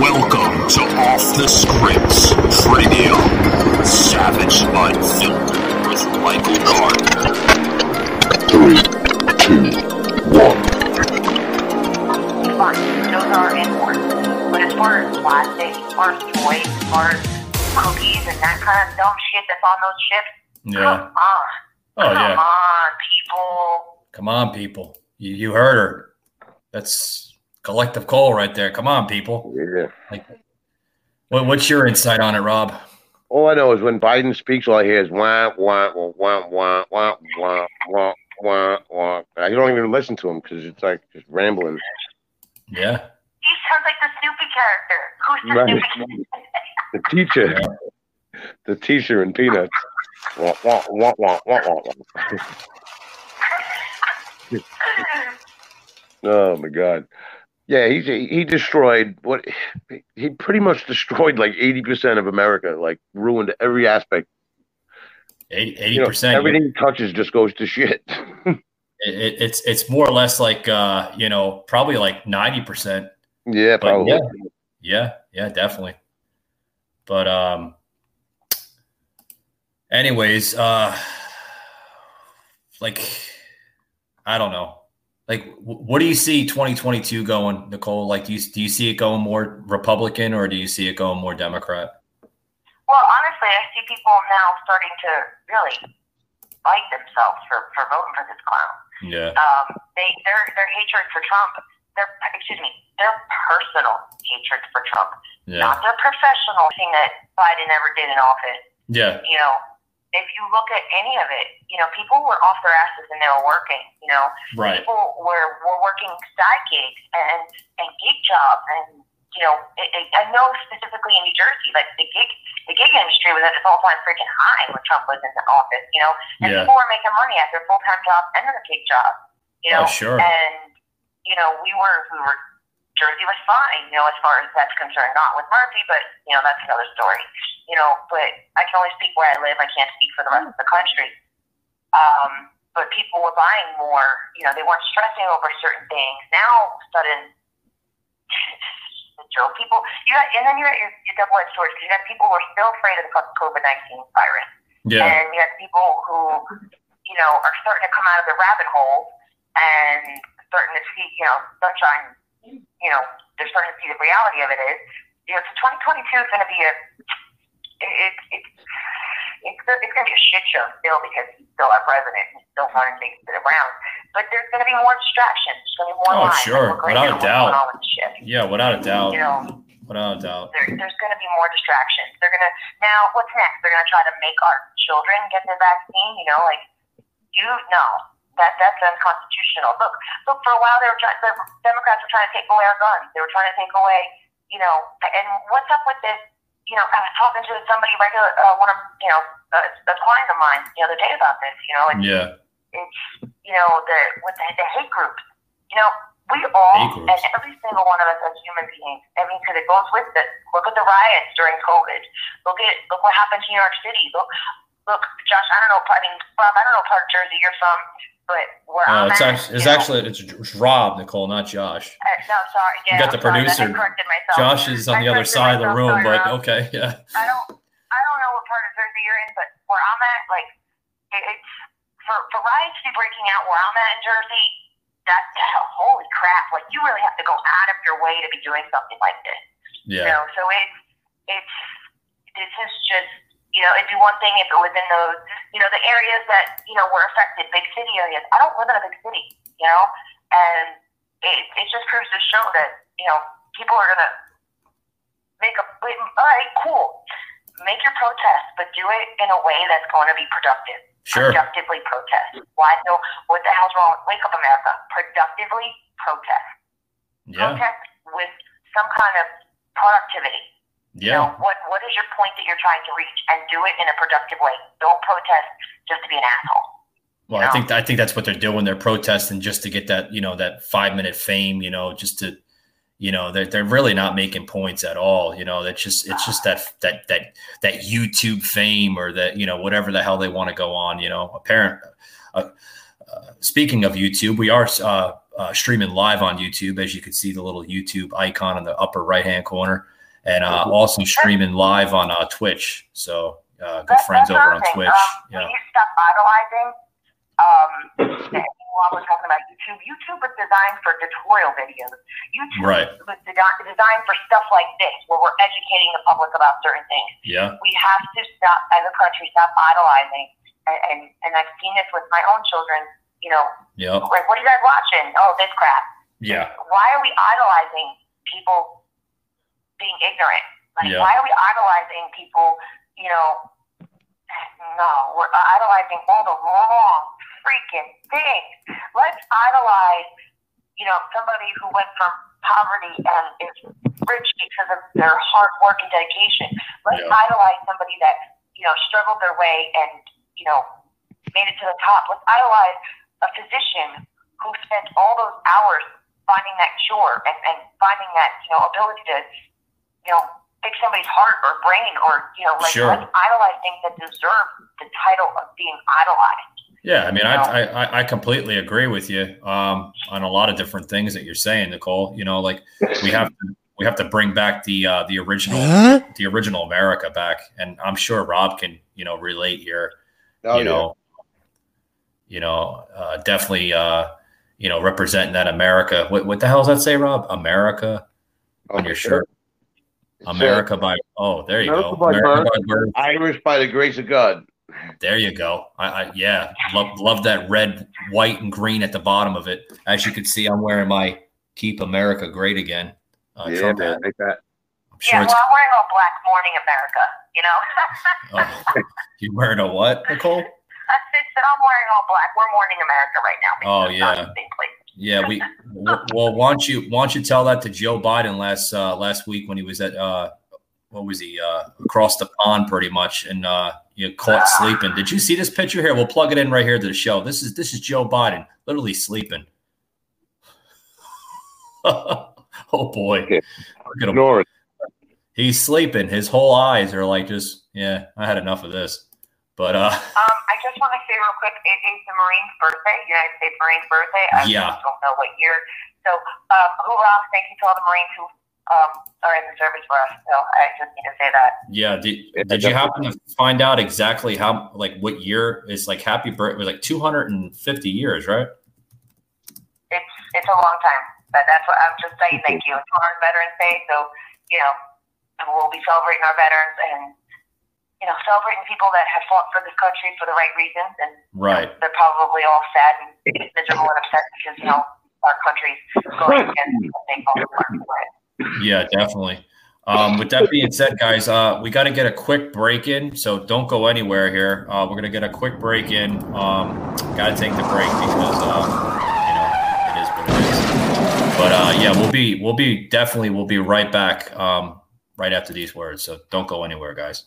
Welcome to Off the Scripts Radio. Savage Unfiltered with Michael Gardner. Three, two, one. fine. Those are imports. But as far as plastic, as far as toys, as far as cookies and that kind of dumb shit that's on those ships, Yeah. come on. Oh come yeah. on, people. Come on, people. You you heard her. That's Collectively Cole right there. Come on, people. Yeah. Like, what, what's your insight on it, Rob? All I know is when Biden speaks, all I hear is wah wah wah wah wah wah wah wah wah wah. I don't even listen to him because it's like just rambling. Yeah. He sounds like the Snoopy character. Who's the Right. Snoopy? The teacher, the teacher in Peanuts. Wah wah wah wah wah wah. wah. Oh my God. Yeah, he's he destroyed what he pretty much destroyed like eighty percent of America, like ruined every aspect. 80 You know, percent. everything he touches just goes to shit. It, it, it's it's more or less like uh, you know probably like ninety percent. yeah, But probably. yeah. Yeah, yeah, definitely. But um, anyways, uh, like I don't know. Like, what do you see 2022 going, Nicole? Like, do you do you see it going more Republican or do you see it going more Democrat? Well, honestly, I see people now starting to really fight themselves for, for voting for this clown. Yeah, um, they their their hatred for Trump, their excuse me, their personal hatred for Trump, yeah, not their professional thing that Biden ever did in office. yeah, You know, if you look at any of it, you know, people were off their asses and they were working. You know, right. people were were working side gigs and and gig jobs and. You know, it, it, I know specifically in New Jersey, like the gig, the gig industry was at its all-time freaking high when Trump was in the office. You know, and Yeah. people were making money at their full-time job and their gig job. You Oh, know, sure. and you know, we were we were Jersey was fine, you know, as far as that's concerned. Not with Murphy, but you know, that's another story. You know, but I can only speak where I live. I can't speak for the rest of the country. Um, but people were buying more. You know, they weren't stressing over certain things. Now, sudden joke. People, you got, and then you got your, your double-edged swords because you got people who are still afraid of the COVID nineteen virus. Yeah, And you have people who, you know, are starting to come out of the rabbit hole and starting to see, you know, sunshine, you know, they're starting to see the reality of it is, you know, so 2022 is going to be a, it, it, it's, it's going to be a shit show still because he's still our president. He's still running things to the ground. But there's going to be more distractions. There's going to be more Oh, lies. sure. Without a know doubt. going on with the shit. yeah. Without a doubt. You know, Without a doubt. there, there's going to be more distractions. They're going to now. What's next? They're going to try to make our children get the vaccine. You know, like you no, that that's unconstitutional. Look, look. For a while, they were trying. The Democrats were trying to take away our guns. They were trying to take away. You know, and what's up with this? You know, I was talking to somebody regular, uh, one of you know, a, a client of mine the other day about this. You know, it's Yeah, it's you know the with the, the hate groups. You know, we all and every single one of us as human beings. I mean, because it goes with it. Look at the riots during COVID. Look at look what happened to New York City. Look, look, Josh. I don't know. I mean, Bob. I don't know what part of Jersey you're from, but where uh, I'm it's at, actually it's actually it's, it's Rob, Nicole, not Josh. Uh, no, sorry. Yeah, got the sorry, producer. I corrected myself. Josh is on I the other side of the room, sorry, but Rob. okay, yeah, I don't I don't know what part of Jersey you're in, but where I'm at, like it, it's for for riots to be breaking out where I'm at in Jersey. That holy crap! Like you really have to go out of your way to be doing something like this. You yeah, know, so it's it's this is just you know it'd be one thing if it was in those you know the areas that you know were affected, big city areas. I don't live in a big city, you know, and it it just proves to show that you know people are gonna make a wait, all right, cool, make your protest, but do it in a way that's going to be productive. sure, Productively protest. Why? No, what the hell's wrong? Wake up, America! Productively protest. yeah, Protest with some kind of productivity. You know, yeah, what what is your point that you're trying to reach, and do it in a productive way. Don't protest just to be an asshole. Well, I think I think that's what they're doing. They're protesting just to get that you know that five minute fame. You know, just to you know they're they're really not making points at all. You know, that's just it's just that that that that YouTube fame or that you know whatever the hell they want to go on. You know, apparent. Uh, uh, speaking of YouTube, we are uh, uh, streaming live on YouTube, as you can see the little YouTube icon in the upper right hand corner, and uh, also streaming live on uh, Twitch. So uh, good friends over on. Twitch. Um, Yeah, When you stop idolizing, um, while we're talking about YouTube, YouTube was designed for tutorial videos. YouTube Right. was desi- designed for stuff like this, where we're educating the public about certain things. yeah, We have to stop, as a country, stop idolizing. And, and, and I've seen this with my own children. You know, yeah, like, what are you guys watching? Oh, this crap. yeah, Why are we idolizing people being ignorant? Like, Yeah. why are we idolizing people, you know, no, we're idolizing all the wrong freaking things. Let's idolize, you know, somebody who went from poverty and is rich because of their hard work and dedication. Let's Yeah. idolize somebody that, you know, struggled their way and, you know, made it to the top. Let's idolize a physician who spent all those hours finding that cure and, and finding that, you know, ability to, you know, fix somebody's heart or brain or, you know, like Sure. let's idolize things that deserve the title of being idolized. yeah. I mean, I, I I- I completely agree with you um, on a lot of different things that you're saying, Nicole. You know, like we have to we have to bring back the uh, the original the original America back, and I'm sure Rob can you know relate here. Oh, you know, you know, uh, definitely, uh, you know, representing that America. What, what the hell does that say, Rob? America yeah. on your shirt. America by oh, there you America go. by America birth. by birth. Irish by the grace of God. There you go. I, I yeah, love love that red, white, and green at the bottom of it. As you can see, I'm wearing my "Keep America Great Again" uh, yeah, Trump man, hat. like that. I'm sure yeah, it's. well, I'm wearing all black mourning America, you know? Oh, you wearing a what, Nicole? I said I'm wearing all black. We're mourning America right now. Oh, because it's not yeah. The same place. Yeah, we well. Why don't you why don't you tell that to Joe Biden last uh, last week when he was at uh, what was he uh, across the pond pretty much and uh, you know, caught sleeping. Did you see this picture here? We'll plug it in right here to the show. This is this is Joe Biden literally sleeping. oh boy, look at him. He's sleeping. His whole eyes are like just yeah. I had enough of this. But uh, Um, I just want to say real quick, it is the Marine's birthday, United States Marine's birthday. I Yeah. just don't know what year. So, um, hoorah, thank you to all the Marines who um, are in the service for us. So I just need to say that. Yeah. Did, did you happen to find out exactly how, like, what year is like happy birthday? Was like 250 years, right? It's it's a long time, but that's what I'm just saying. Thank you. It's our Veterans Day, so you know we'll be celebrating our veterans and you know celebrating people that have fought for this country for the right reasons, and Right. they're probably all sad and miserable and upset because you know our country's going against what they call the Yeah, definitely. Um, with that being said, guys, uh, we got to get a quick break in, so don't go anywhere here. Uh, we're gonna get a quick break in. Um, got to take the break because uh, you know it is what it is. But uh, yeah, we'll be we'll be definitely we'll be right back um, right after these words. So don't go anywhere, guys.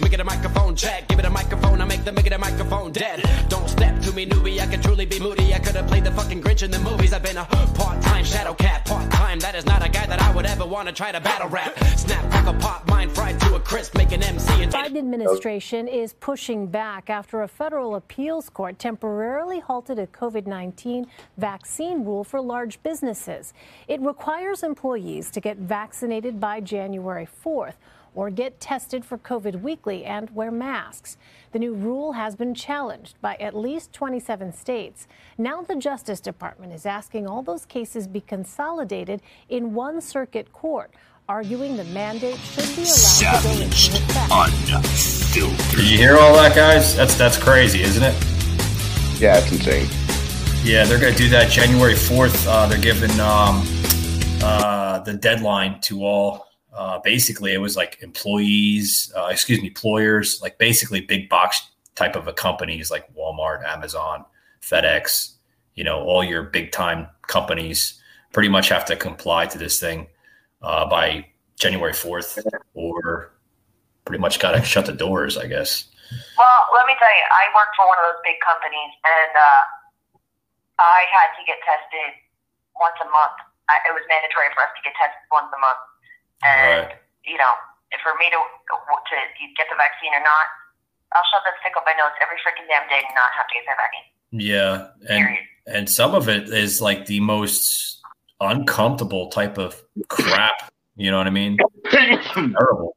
Make it a microphone check. Give it a microphone, I make the make it a microphone dead. Don't step to me, newbie, I could truly be moody. I could have played the fucking Grinch in the movies. I've been a part time shadow cat, part time. That is not a guy that I would ever want to try to battle rap. Snap, crackle, pop, mind fried to a crisp, make an MC and Biden administration is pushing back after a federal appeals court temporarily halted a COVID 19 vaccine rule for large businesses. It requires employees to get vaccinated by January 4th or get tested for COVID weekly and wear masks. The new rule has been challenged by at least 27 states. Now the Justice Department is asking all those cases be consolidated in one circuit court, arguing the mandate should be allowed to go into Savage, effect. unfiltered. Did you hear all that, guys? That's that's crazy, isn't it? Yeah, it's insane. Yeah, they're going to do that January 4th. Uh, they're giving um, uh, the deadline to all. Uh, basically, it was like employees, uh, excuse me, employers, like basically big box type of a companies like Walmart, Amazon, FedEx, you know, all your big time companies pretty much have to comply to this thing uh, by January 4th or pretty much got to shut the doors, I guess. Well, let me tell you, I worked for one of those big companies, and uh, I had to get tested once a month. I, it was mandatory for us to get tested once a month, and Right. you know, if for me to to get the vaccine or not, I'll shove that stick up my nose every freaking damn day and not have to get that vaccine. Yeah, and Period. and some of it is like the most uncomfortable type of crap. You know what I mean? Terrible.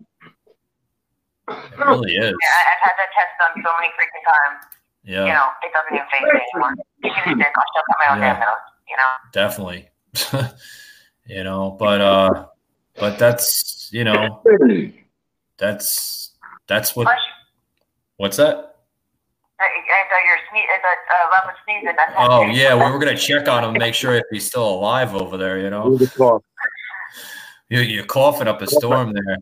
It really is. Yeah, I- I've had that test done so many freaking times. Yeah. You know, it doesn't even faze me anymore. Give me the stick, I'll shove it up my own Yeah. damn nose. You know. definitely. you know, but uh, but that's you know that's that's what. What's that? I, I thought you're sne- I thought uh, sneezing. Oh yeah, we were gonna check on him, make sure if he's still alive over there. You know. you, you're coughing up a storm there.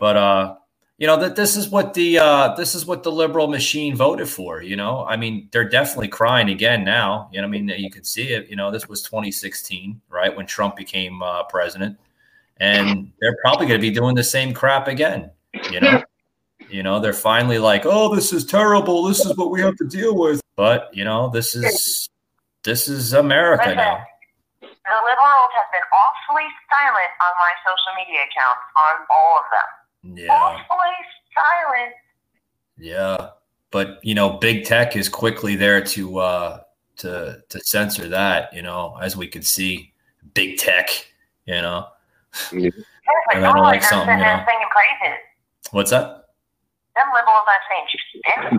But uh, you know that this is what the uh, this is what the liberal machine voted for. You know, I mean, they're definitely crying again now. You know, I mean, you can see it. You know, this was 2016, right when Trump became uh, president, and they're probably going to be doing the same crap again. You know. You know, they're finally like, "Oh, this is terrible. This is what we have to deal with." But you know, this is this is America Listen, now. the liberals have been awfully silent on my social media accounts, on all of them. Yeah. Awfully silent. Yeah, but you know, big tech is quickly there to uh, to to censor that. You know, as we can see, big tech. You know, Yeah, it's like, And I like they're something, you know. what's that? Them liberals not saying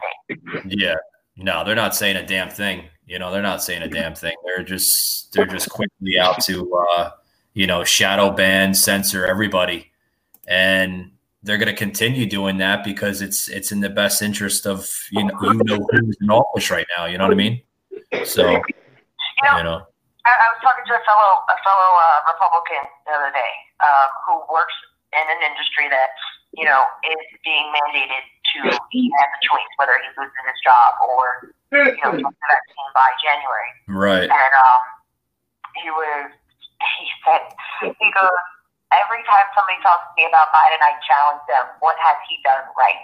anything. Yeah, no, they're not saying a damn thing. You know, they're not saying a damn thing. They're just they're just quickly out to uh, you know shadow ban, censor everybody, and they're going to continue doing that because it's it's in the best interest of you know you know who's in office right now. You know what I mean? So You know, you know, I, I was talking to a fellow a fellow uh, Republican the other day um, who works in an industry that you know is being mandated to he has a choice whether he loses his job or you know gets the vaccine by January. right? And um, he was he said he goes every time somebody talks to me about Biden, I challenge them. What has he done right?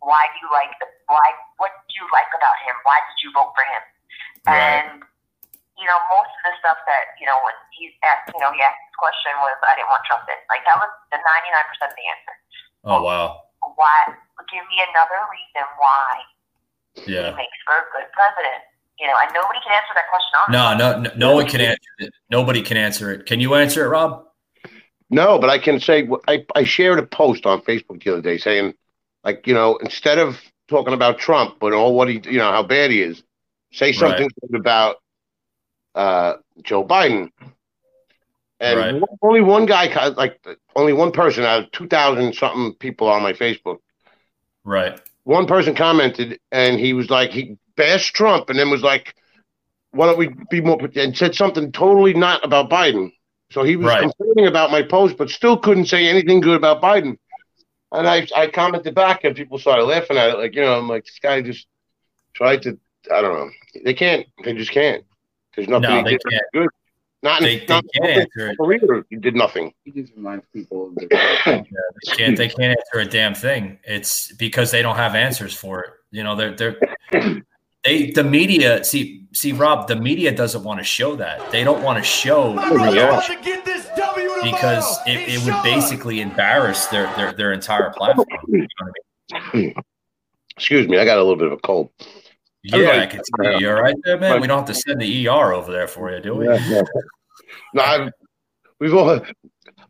Why do you like the why? What do you like about him? Why did you vote for him? Right. And you know, most of the stuff that you know when he asked, you know, he asked this question was, "I didn't want Trump in." Like that was the ninety nine percent of the answer. Oh wow, Why? Give me another reason why yeah. he makes for a good president. You know, and nobody can answer that question honestly. No, no, no, no one can answer it. Nobody can answer it. Can you answer it, Rob? No, but I can say I, I shared a post on Facebook the other day saying, like, you know, instead of talking about Trump, but all what he, you know, how bad he is, say something about uh, Joe Biden. And Right. one- only one guy, like, only one person out of 2,000 something people on my Facebook, Right. one person commented and he was like, he bashed Trump and then was like, why don't we be more, and said something totally not about Biden. So he was Right. complaining about my post, but still couldn't say anything good about Biden. And I, I commented back and people started laughing at it. Like, you know, I'm like, this guy just tried to, I don't know. They can't, they just can't. There's nothing No, he they did can't. good. Not in, They, they not can't in answer his it. career. He did nothing. He just reminds people of the They can't, they can't answer a damn thing. It's because they don't have answers for it. You know, they're they're they the media see see Rob, the media doesn't want to show that. They don't want to show Yeah. because it, it would basically embarrass their their, their entire platform. You know I mean? Excuse me. I got a little bit of a cold. Yeah, I can see you. You're right there, man. We don't have to send the ER over there for you, do we? No, I've, we've all.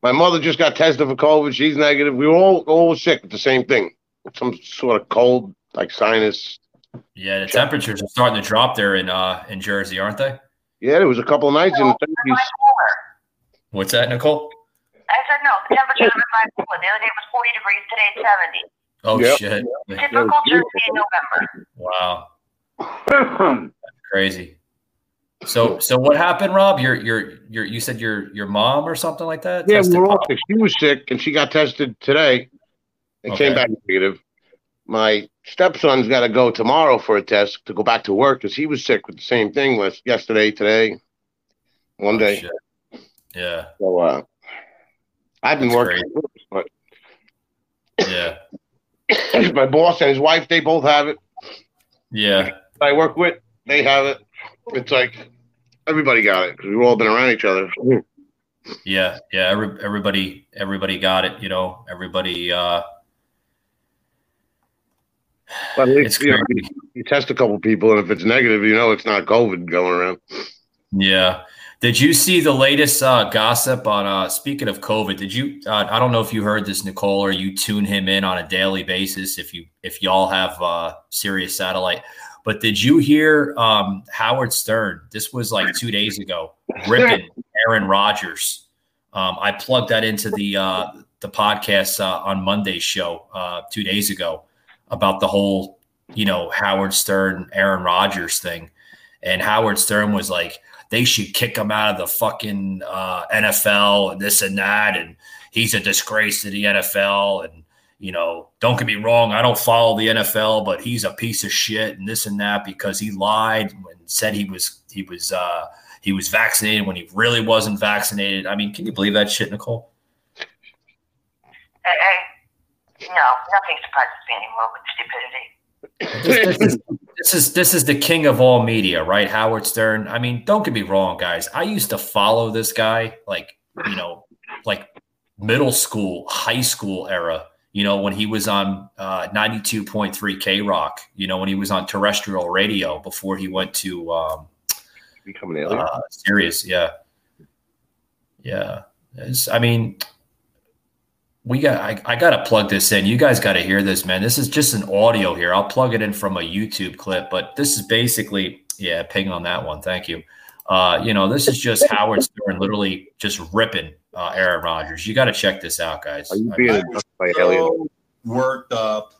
My mother just got tested for COVID. She's negative. We were all all sick with the same thing, some sort of cold, like sinus. Yeah, the temperatures are starting to drop there in uh in Jersey, aren't they? Yeah, there was a couple of nights in the It's thirties. What's that, Nicole? I said no. The temperature of my cooler. The other day was 40 degrees. Today it's 70. Oh Yep. shit! Typical Jersey in November. Wow, crazy. So so what happened, Rob? Your your your you said your your mom or something like that? Yeah, were all sick. She was sick, and she got tested today. It Okay. came back negative. My stepson's got to go tomorrow for a test to go back to work because he was sick with the same thing was yesterday, today, one Oh, day. shit. Yeah, So uh, I've been That's working, but yeah, my boss and his wife, they both have it. yeah. I work with, they have it. It's like everybody got it because we've all been around each other. Yeah, yeah. Every, everybody, everybody got it. You know, everybody. uh But at least you, know, you test a couple people, and if it's negative, you know it's not COVID going around. Yeah. Did you see the latest uh, gossip on? Uh, speaking of COVID, did you? Uh, I don't know if you heard this, Nicole, or you tune him in on a daily basis. If you if y'all have uh, Sirius satellite, but did you hear um, Howard Stern? This was like two days ago, ripping Aaron Rodgers. Um, I plugged that into the uh, the podcast uh, on Monday's show uh, two days ago about the whole you know Howard Stern Aaron Rodgers thing, and Howard Stern was like they should kick him out of the fucking uh, NFL and this and that, and he's a disgrace to the NFL. And you know, don't get me wrong, I don't follow the NFL, but he's a piece of shit and this and that because he lied and said he was he was uh, he was vaccinated when he really wasn't vaccinated. I mean, can you believe that shit, Nicole? I, I, no, nothing surprises me anymore with stupidity. this, is, this is this is the king of all media, right? Howard Stern. I mean, don't get me wrong, guys. I used to follow this guy, like you know, like middle school, high school era. You know, when he was on uh, ninety two point three K Rock. You know, when he was on terrestrial radio before he went to um, Become an alien. uh, Sirius. Yeah, yeah. It's- I mean, we got. I, I got to plug this in. You guys got to hear this, man. This is just an audio here. I'll plug it in from a YouTube clip, but this is basically, yeah, ping on that one. Thank you. Uh, you know, this is just Howard Stern literally just ripping uh, Aaron Rodgers. You got to check this out, guys. Are you being I- by alien? so worked up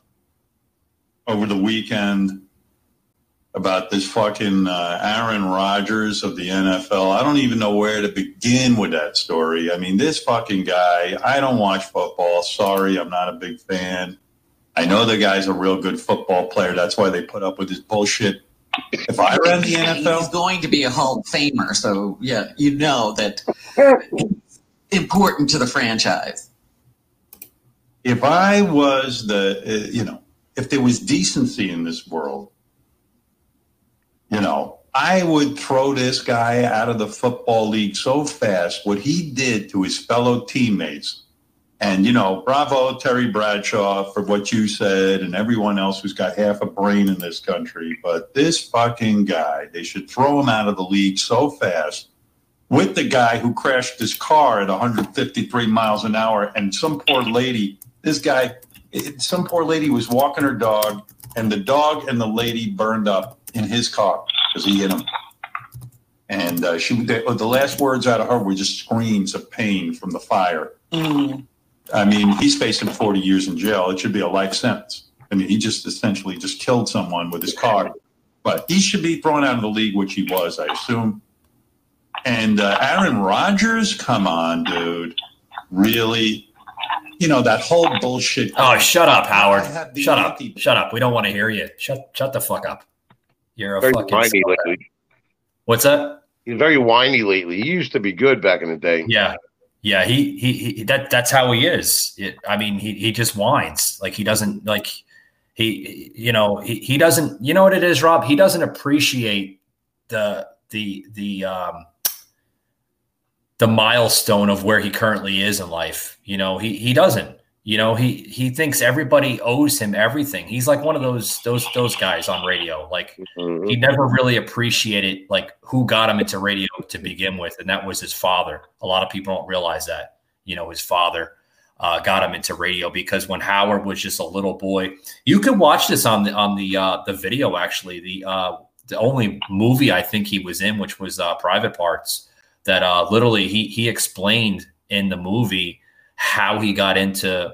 over the weekend about this fucking uh, Aaron Rodgers of the NFL. I don't even know where to begin with that story. I mean, this fucking guy, I don't watch football. Sorry, I'm not a big fan. I know the guy's a real good football player. That's why they put up with his bullshit. If I ran the NFL, He's going to be a Hall of Famer, so yeah, you know that important to the franchise. If I was the, uh, you know, if there was decency in this world, you know, I would throw this guy out of the football league so fast. What he did to his fellow teammates, and you know, bravo Terry Bradshaw for what you said, and everyone else who's got half a brain in this country. But this fucking guy, they should throw him out of the league so fast. With the guy who crashed his car at 153 miles an hour, and some poor lady, this guy, it- some poor lady was walking her dog, and the dog and the lady burned up in his car because he hit him. And uh, she, the, the last words out of her were just screams of pain from the fire. I mean, he's facing 40 years in jail. It should be a life sentence. I mean, he just essentially just killed someone with his car. But he should be thrown out of the league, which he was, I assume. And uh, Aaron Rodgers, come on, dude. Really? You know, that whole bullshit. Oh, shut up, Howard. Shut up. anti- Shut up. We don't want to hear you. Shut shut the fuck up. You're a Very fucking. whiny lately. What's that? He's very whiny lately. He used to be good back in the day. Yeah, yeah. He he, he that that's how he is. It, I mean, he he just whines like he doesn't like he you know he, he doesn't you know what it is, Rob. He doesn't appreciate the the the um the milestone of where he currently is in life. You know, he he doesn't. You know, he he thinks everybody owes him everything. He's like one of those those those guys on radio. Like Mhm. he never really appreciated like who got him into radio to begin with, and that was his father. A lot of people don't realize that. You know, his father uh, got him into radio because when Howard was just a little boy, you can watch this on the on the uh, the video. Actually, the uh, the only movie I think he was in, which was uh, Private Parts, that uh, literally he he explained in the movie how he got into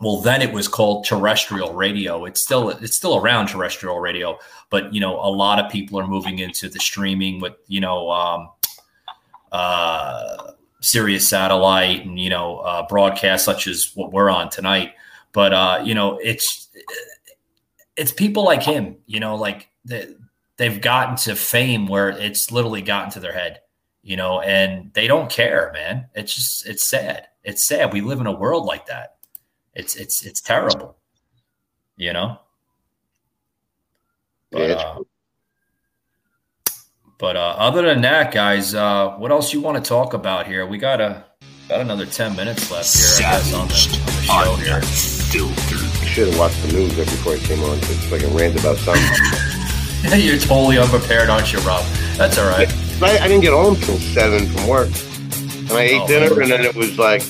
well then it was called terrestrial radio. It's still it's still around terrestrial radio but you know a lot of people are moving into the streaming with you know um uh Sirius satellite and you know uh broadcasts such as what we're on tonight. But uh you know it's it's people like him you know like they, they've gotten to fame where it's literally gotten to their head you know and they don't care man it's just it's sad it's sad we live in a world like that it's it's it's terrible you know but, Yeah, it's uh, But uh, other than that, guys, uh, what else you want to talk about here? We got a got another ten minutes left here. I guess, on the, on the show here. I should have watched the news right before I came on. So it's like a rant about something. You're totally unprepared, aren't you, Rob? That's all right. I, I didn't get home till seven from work, and I ate Oh, dinner, man. and then it was like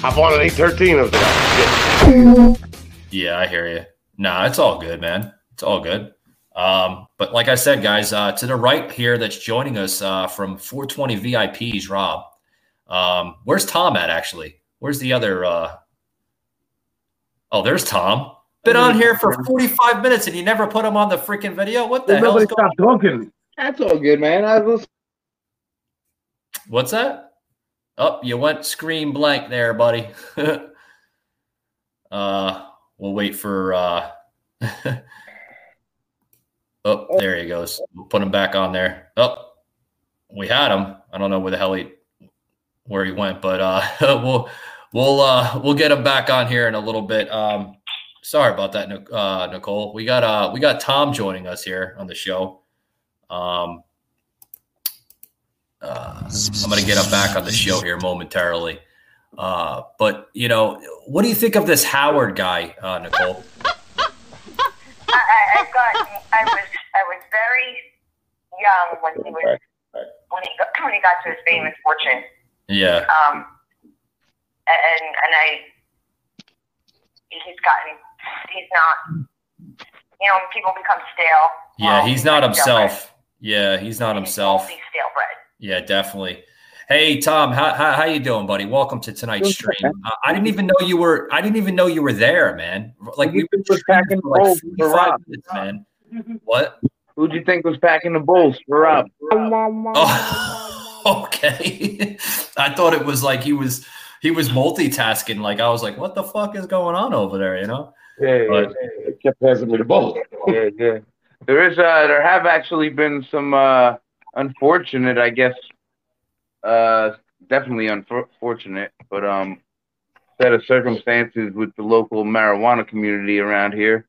hop on at eight thirteen. I was like, oh, shit. Yeah, I hear you. Nah, it's all good, man. It's all good. Um, but like I said, guys, uh, to the right here that's joining us uh, from 420 VIPs, Rob. Um, where's Tom at actually? Where's the other? Uh... Oh, there's Tom. Been on here for 45 minutes and you never put him on the freaking video. What the hell? Nobody stopped talking. That's all good, man. I was What's that? Oh, you went screen blank there, buddy. uh, we'll wait for. Uh... oh, there he goes. We'll put him back on there. Oh, we had him. I don't know where the hell he, where he went, but uh, we'll we'll uh, we'll get him back on here in a little bit. Um, sorry about that, uh, Nicole. We got uh, we got Tom joining us here on the show. Um, uh, I'm going to get him back on the show here momentarily. Uh, but you know, what do you think of this Howard guy, uh, Nicole? I, I, I've got. I was. I was very young when he was when he got, when he got to his fame and fortune. Yeah, Um, and and I. He's gotten. He's not. You know, people become stale. yeah, Well, he's not like stale bread. himself. Yeah, he's not He's himself. mostly stale bread. Yeah, definitely. Hey Tom, how, how how you doing, buddy? Welcome to tonight's stream. Uh, I didn't even know you were. I didn't even know you were there, man. Like we've been was streaming packing for like for Rob? minutes, man. What? Who'd you think was packing the bulls for Rob? Oh, okay. I thought it was like he was he was multitasking. Like I was like, what the fuck is going on over there? You know? Yeah, yeah, But- yeah, kept passing me the ball. yeah, yeah. There is uh there have actually been some uh unfortunate, I guess uh definitely unfortunate, but um set of circumstances with the local marijuana community around here.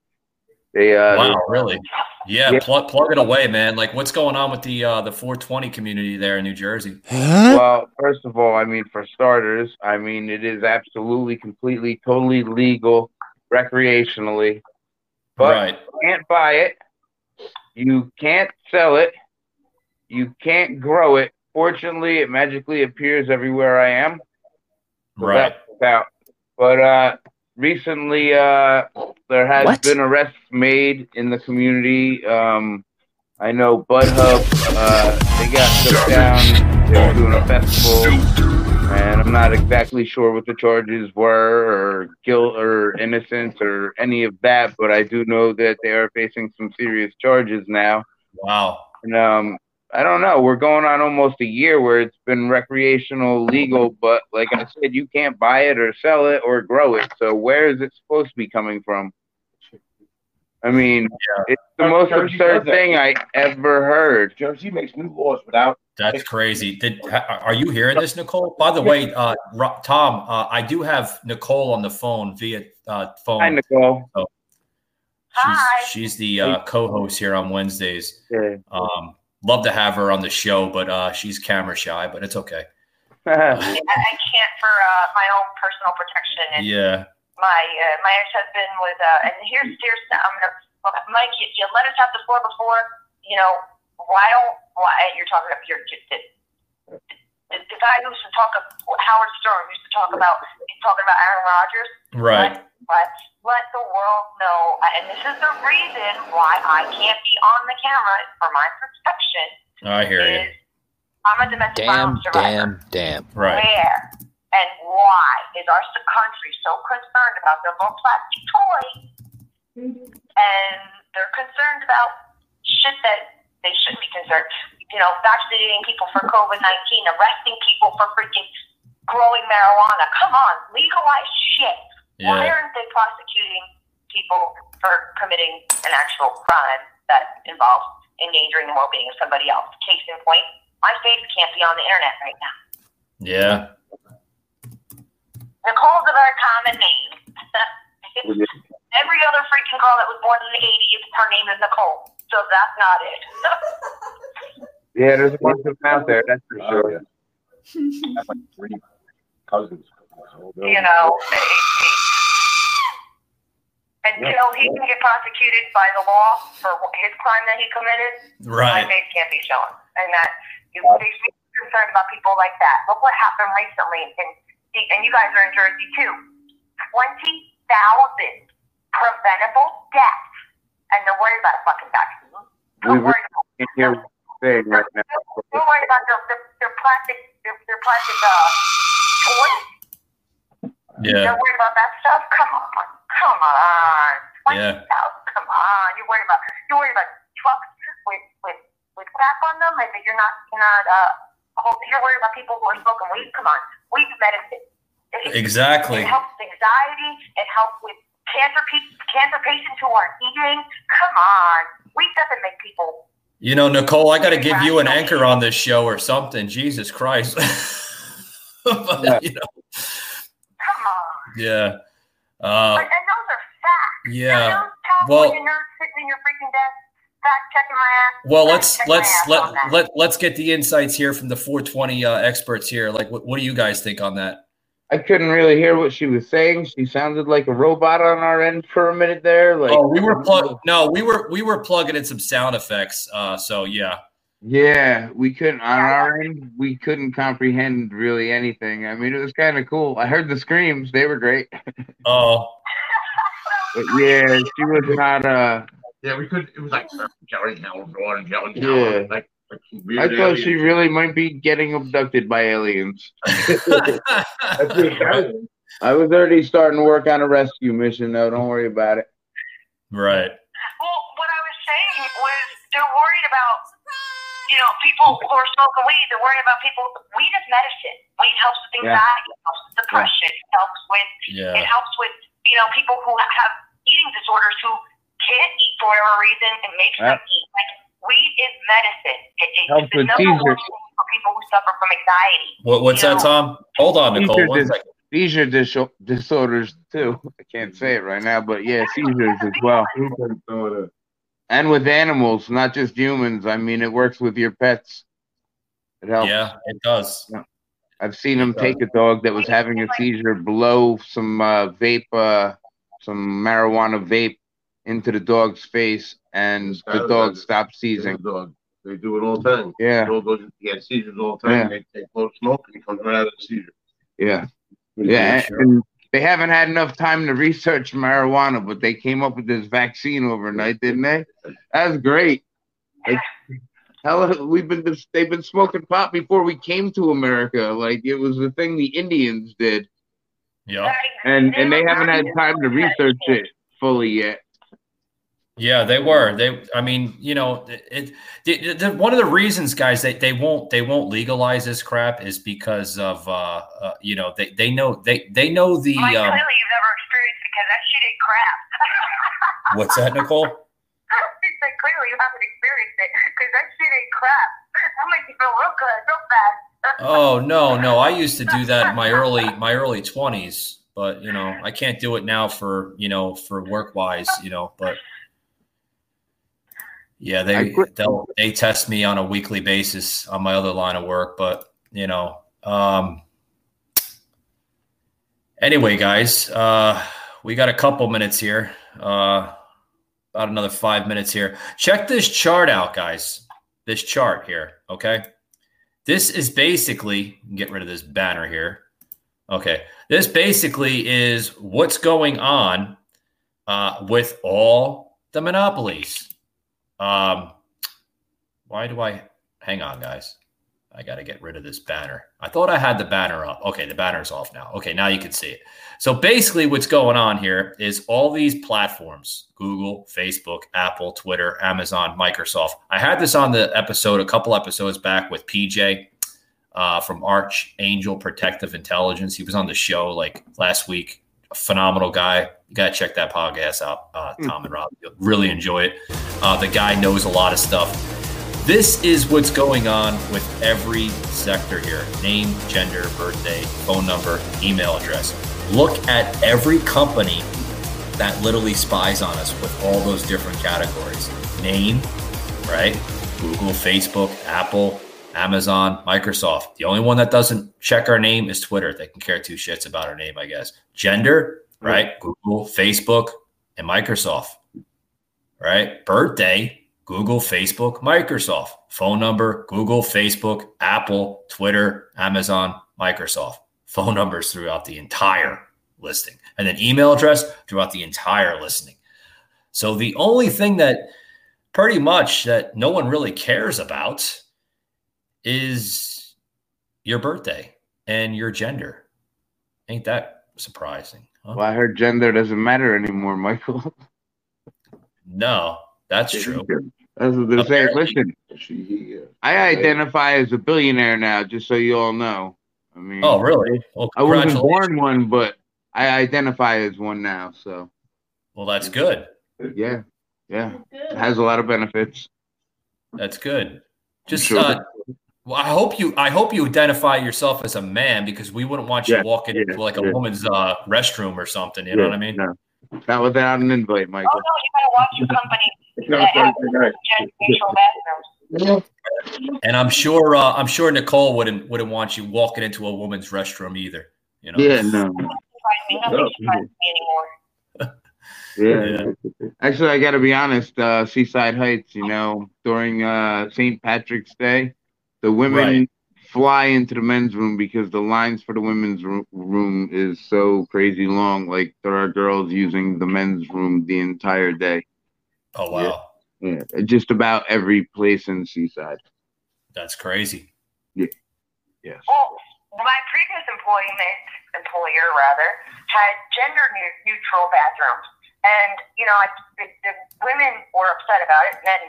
They uh Wow, really? Yeah, Yeah. plug plug it away, man. Like what's going on with the uh the 420 community there in New Jersey? Well, first of all, I mean, for starters, I mean, it is absolutely, completely, totally legal recreationally. But right. you can't buy it. You can't sell it. You can't grow it. Fortunately, it magically appears everywhere I am. So Right. that's out. But uh, recently, uh, there has What? been arrests made in the community. Um, I know Bud Hub, uh, they got shut down. They were doing a festival, and I'm not exactly sure what the charges were, or guilt, or innocence, or any of that. But I do know that they are facing some serious charges now. Wow. And um, I don't know. We're going on almost a year where it's been recreational legal, but like I said, you can't buy it or sell it or grow it. So where is it supposed to be coming from? I mean, it's the most Jersey absurd thing I ever heard. Jersey makes new laws without. That's crazy. Did are you hearing this, Nicole? By the way, uh, Tom, uh, I do have Nicole on the phone via uh, phone. Hi, Nicole. She's, Hi. she's the uh, co-host here on Wednesdays. Yeah. Um, love to have her on the show, but uh, she's camera shy. But it's okay. I, I can't for uh, my own personal protection. And Yeah, my uh, my ex husband was, uh, and here's here's I'm gonna, Mike, you, you let us have the floor before. You know, why don't why you're talking about your the, the, the guy who used to talk of Howard Stern used to talk about he's talking about Aaron Rodgers. right. Let let the world know, and this is the reason why I can't be on the camera for my protection. I hear you. I'm a domestic Damn, violence survivor. damn, damn. Right. Where and why is our country so concerned about their little plastic toys? And they're concerned about shit that they shouldn't be concerned. You know, vaccinating people for COVID 19, arresting people for freaking growing marijuana. Come on, legalize shit. Why aren't they prosecuting people for committing an actual crime that involves endangering the well being of somebody else? Case in point, my face can't be on the internet right now. Yeah. Nicole's a very common name. Every other freaking girl that was born in the 80s, her name is Nicole. So that's not it. Yeah, there's a bunch of them out there. That's for sure. I have like three cousins. You know, it- it- until he can get prosecuted by the law for his crime that he committed, Right. my face can't be shown. And that it makes me concerned about people like that. Look what happened recently, and and you guys are in Jersey too. Twenty thousand preventable deaths, and they're worried about a fucking vaccine. Don't worry about can't hear what you're saying right now. don't worry about their their, their plastic their, their plastic uh toys. Yeah. You're worried about that stuff? Come on, come on. Twenty Yeah. thousand. Come on. You're worried about you're worried about trucks with with with crap on them, and that you're not you're not uh. You're worried about people who are smoking weed. Come on, weed's medicine. It, Exactly. It helps anxiety. It helps with cancer pe- cancer patients who aren't eating. Come on, weed doesn't make people. You know, Nicole, I got to give you an anchor on this show or something. Jesus Christ. But, you know, Come on. yeah. Uh, and, and those are facts. Yeah. Those Well, California nerds sitting in your freaking desk, my ass. well, fact let's let's ass let let let's get the insights here from the 420 uh, experts here. Like, what, what do you guys think on that? I couldn't really hear what she was saying. She sounded like a robot on our end for a minute there. Like, oh, we were plug. No, we were we were plugging in some sound effects. Uh, so yeah. Yeah, we couldn't on our end. We couldn't comprehend really anything. I mean, it was kind of cool. I heard the screams; they were great. Oh, But yeah, she was not. Uh, Yeah, we could. It was like Jerry Howard, and Jerry Yeah. Like, like I weird thought she really might be getting abducted by aliens. I was already starting to work on a rescue mission, though. Don't worry about it. right. Well, what I was saying was they're worried about, you know, people who are smoking weed. They're worried about people. Weed is medicine. Weed helps with Yeah. anxiety. It helps with depression. It helps with. Yeah. It helps with you know people who have eating disorders who can't eat for whatever reason. and makes them eat. Like weed is medicine. It, it, Helps it's with seizures. for people who suffer from anxiety. What, what's that, Tom? Hold on, Nicole. Seizure, One dis- second. seizure dis- disorders too. I can't say it right now, but yeah, seizures as well. And with animals, not just humans. I mean, it works with your pets. It helps. Yeah, it does. I've seen them take a dog that was having a seizure, blow some uh, vape, uh, some marijuana vape into the dog's face, and the dog stops seizing. Dog. They do it all the time. Yeah. The dog goes, he has seizures all the time. Yeah. They take blow smoke and he comes right out of the seizure. Yeah. Pretty Yeah. cool. And they haven't had enough time to research marijuana, but they came up with this vaccine overnight, didn't they? That's great. Like, hell, we've been they've been smoking pot before we came to America. Like it was the thing the Indians did, Yeah. and and they haven't had time to research it fully yet. Yeah, they were. They, I mean, you know, it. it the, one of the reasons, guys, they, they won't they won't legalize this crap is because of uh, uh you know they, they know they they know the Like, um, clearly, you've never experienced it because that shit ain't crap. what's that, Nicole? It's like, clearly, you haven't experienced it because that shit ain't crap. That makes you feel real good, real fast. Oh no, no, I used to do that in my early my early twenties, but you know I can't do it now for you know for work wise, you know, but. Yeah, they they'll, they test me on a weekly basis on my other line of work, but you know, um, anyway, guys, uh, we got a couple minutes here, uh, about another five minutes here. Check this chart out, guys. This chart here, okay. This is basically get rid of this banner here. Okay, this basically is what's going on uh, with all the monopolies. Um, why do I hang on, guys? I got to get rid of this banner. I thought I had the banner up. Okay, the banner's off now. Okay, now you can see it. So basically, what's going on here is all these platforms Google, Facebook, Apple, Twitter, Amazon, Microsoft. I had this on the episode a couple episodes back with PJ uh, from Archangel Protective Intelligence. He was on the show like last week. A phenomenal guy. You got to check that podcast out, uh, Tom and Rob. You'll really enjoy it. Uh, the guy knows a lot of stuff. This is what's going on with every sector here name, gender, birthday, phone number, email address. Look at every company that literally spies on us with all those different categories name, right? Google, Facebook, Apple, Amazon, Microsoft. The only one that doesn't check our name is Twitter. They can care two shits about our name, I guess. Gender, right? Google, Facebook, and Microsoft. Right? Birthday, Google, Facebook, Microsoft. Phone number, Google, Facebook, Apple, Twitter, Amazon, Microsoft. Phone numbers throughout the entire listing. And then email address throughout the entire listing. So the only thing that pretty much that no one really cares about is your birthday and your gender. Ain't that surprising? Huh? Well, I heard gender doesn't matter anymore, Michael. No, that's true. That's what they're saying. Apparently. Listen, I identify as a billionaire now, just so you all know. I mean, Oh, really? Well, I wasn't born one, but I identify as one now. So, Well, that's good. yeah, yeah, it has a lot of benefits. That's good. Just Sure. uh, well, I hope you I hope you identify yourself as a man because we wouldn't want you Yeah, walking yeah, into like a yeah. woman's uh, restroom or something. You know what I mean? No, not without an invite, Michael. Oh no, you gotta watch your company that have gender neutral bathrooms. And I'm sure uh, I'm sure Nicole wouldn't wouldn't want you walking into a woman's restroom either. You know? Yeah, no, Surprise me. Nobody surprises me anymore. yeah. Actually, I got to be honest. Uh, Seaside Heights, you know, during uh, St. Patrick's Day, the women Right. Fly into the men's room because the lines for the women's room is so crazy long. Like there are girls using the men's room the entire day. Oh wow, Yeah, just about every place in Seaside. that's crazy. Yeah. Yes. Well, my previous employment employer rather had gender nu- neutral bathrooms, and you know, I, the, the women were upset about it, men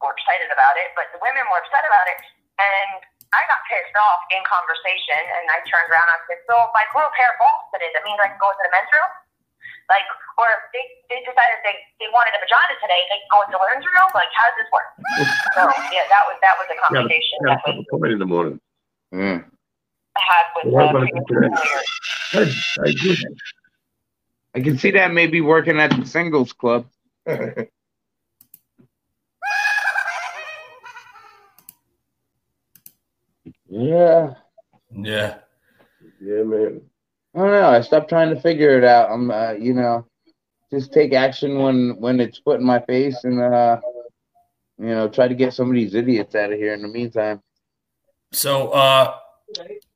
were excited about it, but the women were upset about it, and I got pissed off in conversation, and I turned around and I said, "So if I grow a pair of balls today, that means I can go into the men's room." Like, or if they, they decided they, they wanted a vagina today, they can go into the women's room. Like, how does this work? so yeah, that was that was a conversation that was Come in in the morning. Yeah. had with Well, uh, but previous it's- employers. I, I. I can see that maybe working at the singles club. Yeah. Yeah. Yeah, man. I don't know. I stopped trying to figure it out. I'm, uh, you know, just take action when when it's put in my face, and uh, you know, try to get some of these idiots out of here. In the meantime, So uh,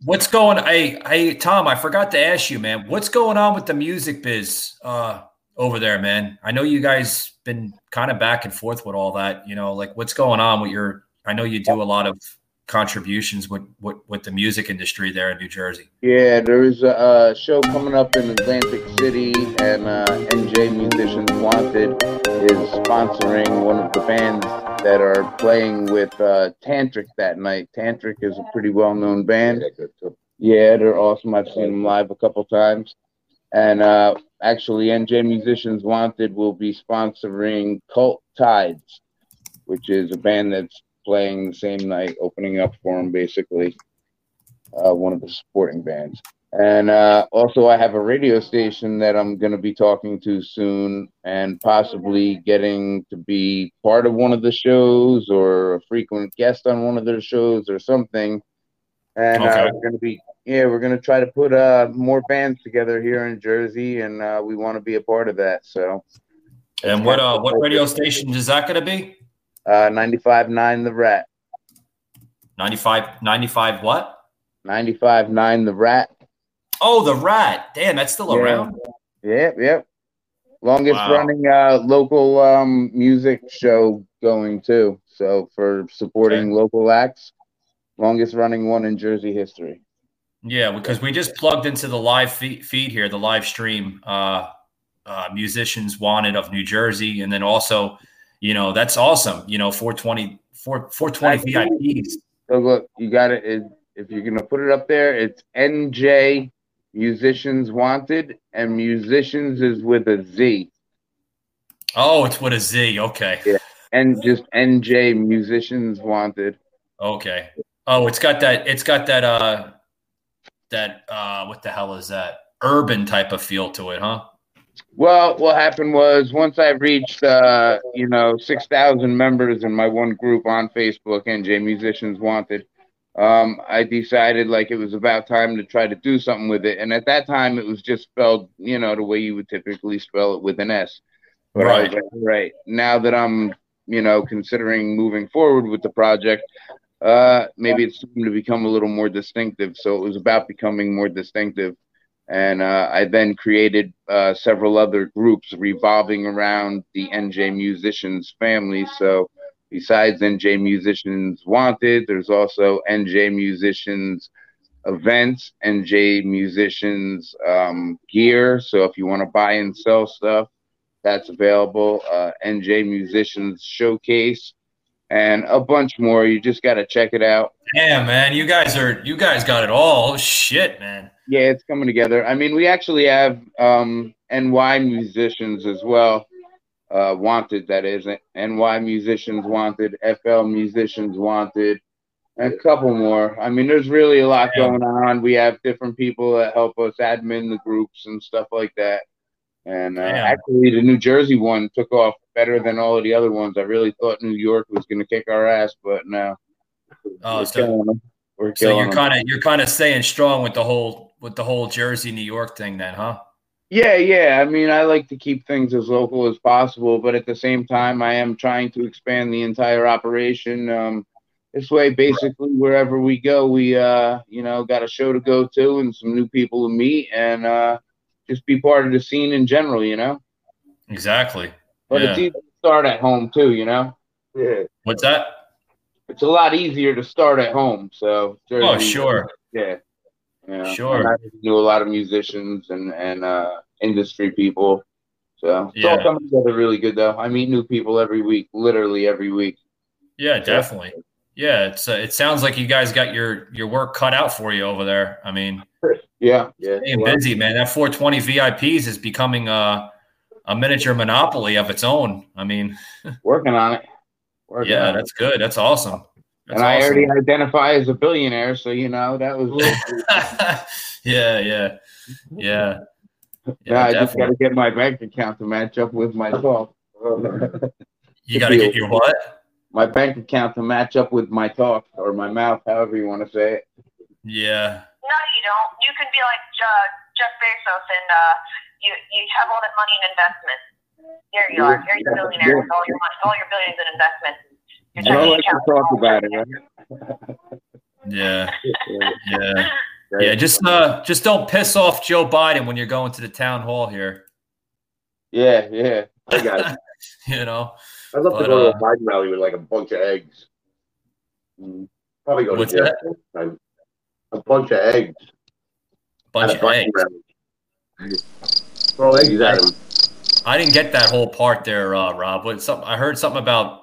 what's going? Hey, hey, Tom, I forgot to ask you, man. What's going on with the music biz uh, over there, man? I know you guys been kind of back and forth with all that. You know, like what's going on with your? I know you do a lot of contributions with with, with the music industry there in New Jersey. yeah, there is a, uh show coming up in Atlantic City, and uh, NJ Musicians Wanted is sponsoring one of the bands that are playing with uh, Tantric that night. Tantric is a pretty well-known band. Yeah, they're awesome. I've seen them live a couple times. And uh, actually, NJ Musicians Wanted will be sponsoring Cult Tides, which is a band that's playing the same night, opening up for them, basically. Uh, one of the supporting bands. And uh, also, I have a radio station that I'm going to be talking to soon and possibly getting to be part of one of the shows or a frequent guest on one of their shows or something. And uh, we're going to be, yeah, we're going to try to put uh, more bands together here in Jersey, and uh, we want to be a part of that. So, And what uh, what radio station is that going to be? Uh, 95.9 The Rat. 95, 95 what? 95.9 The Rat. Oh, the Rat. Damn, that's still Yeah. around. Yep, yep. Longest Wow. running uh, local um, music show going too. So for supporting local acts, longest running one in Jersey history. Yeah, because we just plugged into the live feed, feed here, the live stream, uh, uh, musicians wanted of New Jersey, and then also, you know, that's awesome. You know, 420, 4, 420 VIPs. So look, you got it. If you're gonna put it up there, it's NJ Musicians Wanted, and musicians is with a Z, Oh, it's with a Z. Okay, Yeah. and just NJ Musicians Wanted. okay. Oh, it's got that. It's got that. Uh, that. Uh, what the hell is that? Urban type of feel to it, huh? Well, what happened was once I reached, uh, you know, 6,000 members in my one group on Facebook, NJ Musicians Wanted, um, I decided like it was about time to try to do something with it. And at that time, it was just spelled, you know, the way you would typically spell it with an S. But Right. like, right now that I'm, you know, considering moving forward with the project, uh, maybe it's time to become a little more distinctive. So it was about becoming more distinctive. And uh, I then created uh, several other groups revolving around the NJ Musicians family. So besides NJ Musicians Wanted, there's also NJ Musicians Events, NJ Musicians um, Gear. So if you want to buy and sell stuff, that's available. Uh, NJ Musicians Showcase, and a bunch more. You just got to check it out. Damn, man, you guys are you guys got it all. Oh, shit, man. Yeah, it's coming together. I mean, we actually have um, NY musicians as well. Uh, wanted, that is. NY musicians wanted, FL musicians wanted, and a couple more. I mean, there's really a lot Yeah. going on. We have different people that help us admin the groups and stuff like that. And uh, actually, the New Jersey one took off better than all of the other ones. I really thought New York was going to kick our ass, but no. Oh, We're so, killing them. We're so you're kind of you're kind of staying strong with the whole with the whole Jersey New York thing, then, huh? Yeah, yeah. I mean, I like to keep things as local as possible, but at the same time, I am trying to expand the entire operation. Um, this way, basically, wherever we go, we, uh, you know, got a show to go to and some new people to meet and uh, just be part of the scene in general, you know. Exactly. But Yeah. it's easy to start at home too, you know. Yeah. What's that? It's a lot easier to start at home. So, Oh, sure. yeah. Yeah. Sure. I knew a lot of musicians and and uh, industry people. So it's all coming together really good though. I meet new people every week, literally every week. Yeah, definitely. Yeah, it's uh, it sounds like you guys got your your work cut out for you over there. I mean, Yeah. Yeah. staying busy, man. That 420 VIPs is becoming a a miniature monopoly of its own. I mean, Working on it. Working yeah, on it. that's good. That's awesome. That's And I awesome. already identify as a billionaire, so you know that was. yeah, yeah, yeah. yeah, I just got to get my bank account to match up with my talk. You got to get your what? My bank account to match up with my talk or my mouth, however you want to say it. Yeah, No, you don't. You can be like uh, Jeff Bezos and uh, you you have all that money in investments. Here you are. Here's a billionaire with all your money, all your billions in investments. Your I don't like to talk about it. Right? yeah, yeah, yeah. Just uh, just don't piss off Joe Biden when you're going to the town hall here. Yeah, yeah. I got it. You know, I'd love But, to go to uh, a Biden rally with like a bunch of eggs. Probably go to What's jail. that? A bunch of eggs. bunch at of a Biden eggs. rally. Throw eggs at him. I didn't get that whole part there, uh, Rob. What some I heard something about.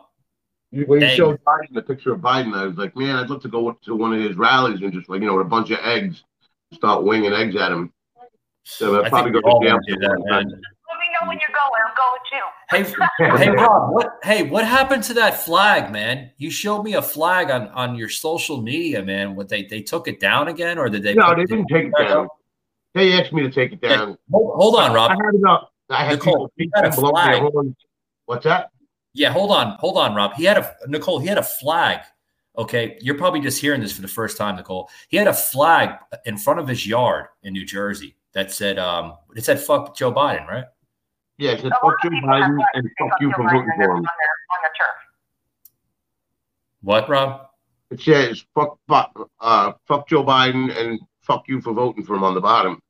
When you Eggs. showed Biden the picture of Biden, I was like, man, I'd love to go to one of his rallies and just like you know with a bunch of eggs, start winging eggs at him. So I'd I probably think go we to all jail. Wanna do that, man. Let me know when you're going. I'm going too. Hey, hey, Rob. What? Hey, what happened to that flag, man? You showed me a flag on on your social media, man. What they they took it down again, or did they? No, they didn't take it down. They asked me to take it down. Hold, hold on, Rob. I had it up. I had Nicole, people had a blowing their flag. horns. What's that? Yeah, hold on, hold on, Rob. He had a Nicole. He had a flag. Okay, you're probably just hearing this for the first time, Nicole. He had a flag in front of his yard in New Jersey that said, um, it said "fuck Joe Biden," right? Yeah, it said A lot fuck Joe Biden and that fuck you Joe for voting on their, for on him. on their turf. What, Rob? It says fuck, uh, fuck Joe Biden and fuck you for voting for him on the bottom.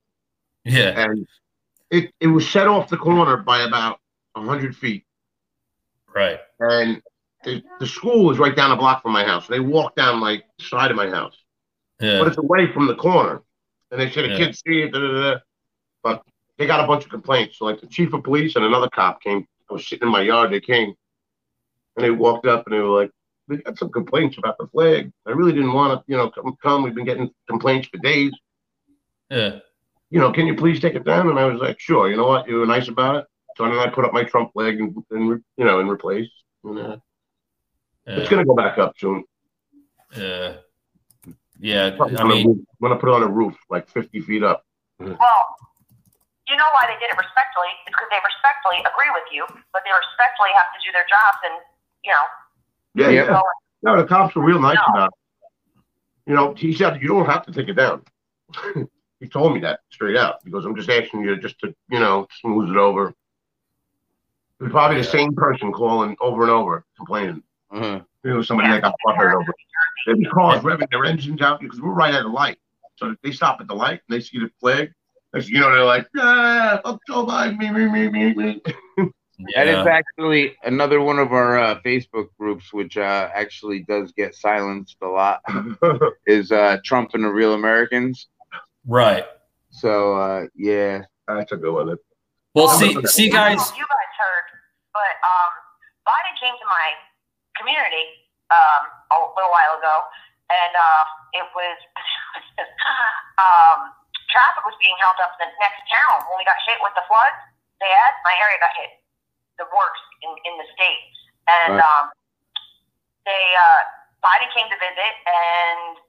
Yeah, And it, it was set off the corner by about hundred feet. right. And the, the school is right down the block from my house. They walked down like the side of my house, but it's away from the corner. And they said a Yeah. kid see it, da, da, da. but they got a bunch of complaints. So like the chief of police and another cop came. I was sitting in my yard. They came and they walked up and they were like, "We got some complaints about the flag. I really didn't want to, you know, come. Come. We've been getting complaints for days. yeah. You know, can you please take it down?" And I was like, "Sure. You know what? You were nice about it." So then I put up my Trump flag and, and you know, and replace. And, uh, It's gonna go back up soon. Yeah. Yeah. I on a mean, roof. I'm gonna put it on a roof, like 50 feet up. Well, you know why they did it respectfully? It's because they respectfully agree with you, but they respectfully have to do their jobs and, you know, Yeah, Yep. yeah. No, the cops were real nice No. about it. You know, he said you don't have to take it down. he told me that straight out because I'm just asking you just to, you know, smooth it over. It was probably the same person calling over and over complaining. Uh-huh. It was somebody that got butthurt over. it. There'd be cars revving their engines out because we're right at a light. So they stop at the light and they see the flag, next you know, they're like, yeah, fuck Joe Biden, me, me, me, me, me. That is Yeah. actually another one of our uh, Facebook groups, which uh, actually does get silenced a lot, is uh, Trump and the Real Americans. Right. So uh, yeah, That's a good one. Well, Well, see, see, guys. you guys heard, but um, Biden came to my community um, a little while ago, and uh, it was um, traffic was being held up in the next town when we got hit with the floods. They had my area got hit the worst in, in the state, and Right. um, they uh, Biden came to visit, and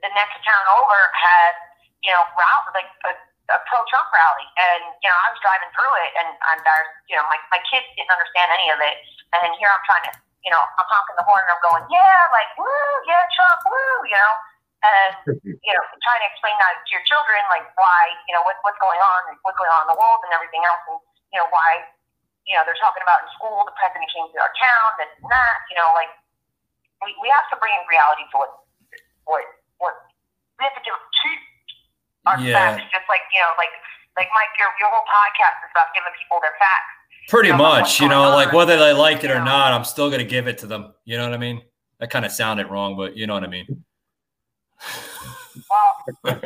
the, next town over had you know route like a, a pro Trump rally, and you know I was driving through it, and I'm there, you know my my kids didn't understand any of it, and here I'm trying to you know I'm honking the horn and I'm going yeah like woo yeah Trump woo you know. And you know, trying to explain that to your children, like why, you know, what, what's going on, and what's going on in the world, and everything else, and you know why, you know, they're talking about in school the president came to our town, this and that, you know, like we, we have to bring in reality to what what what we have to do to our Yeah. facts, just like you know, like like Mike, your your whole podcast is about giving people their facts. Pretty you know, much, you know, going like whether they like it or know. not, I'm still gonna give it to them. You know what I mean? That kind of sounded wrong, but you know what I mean. Well,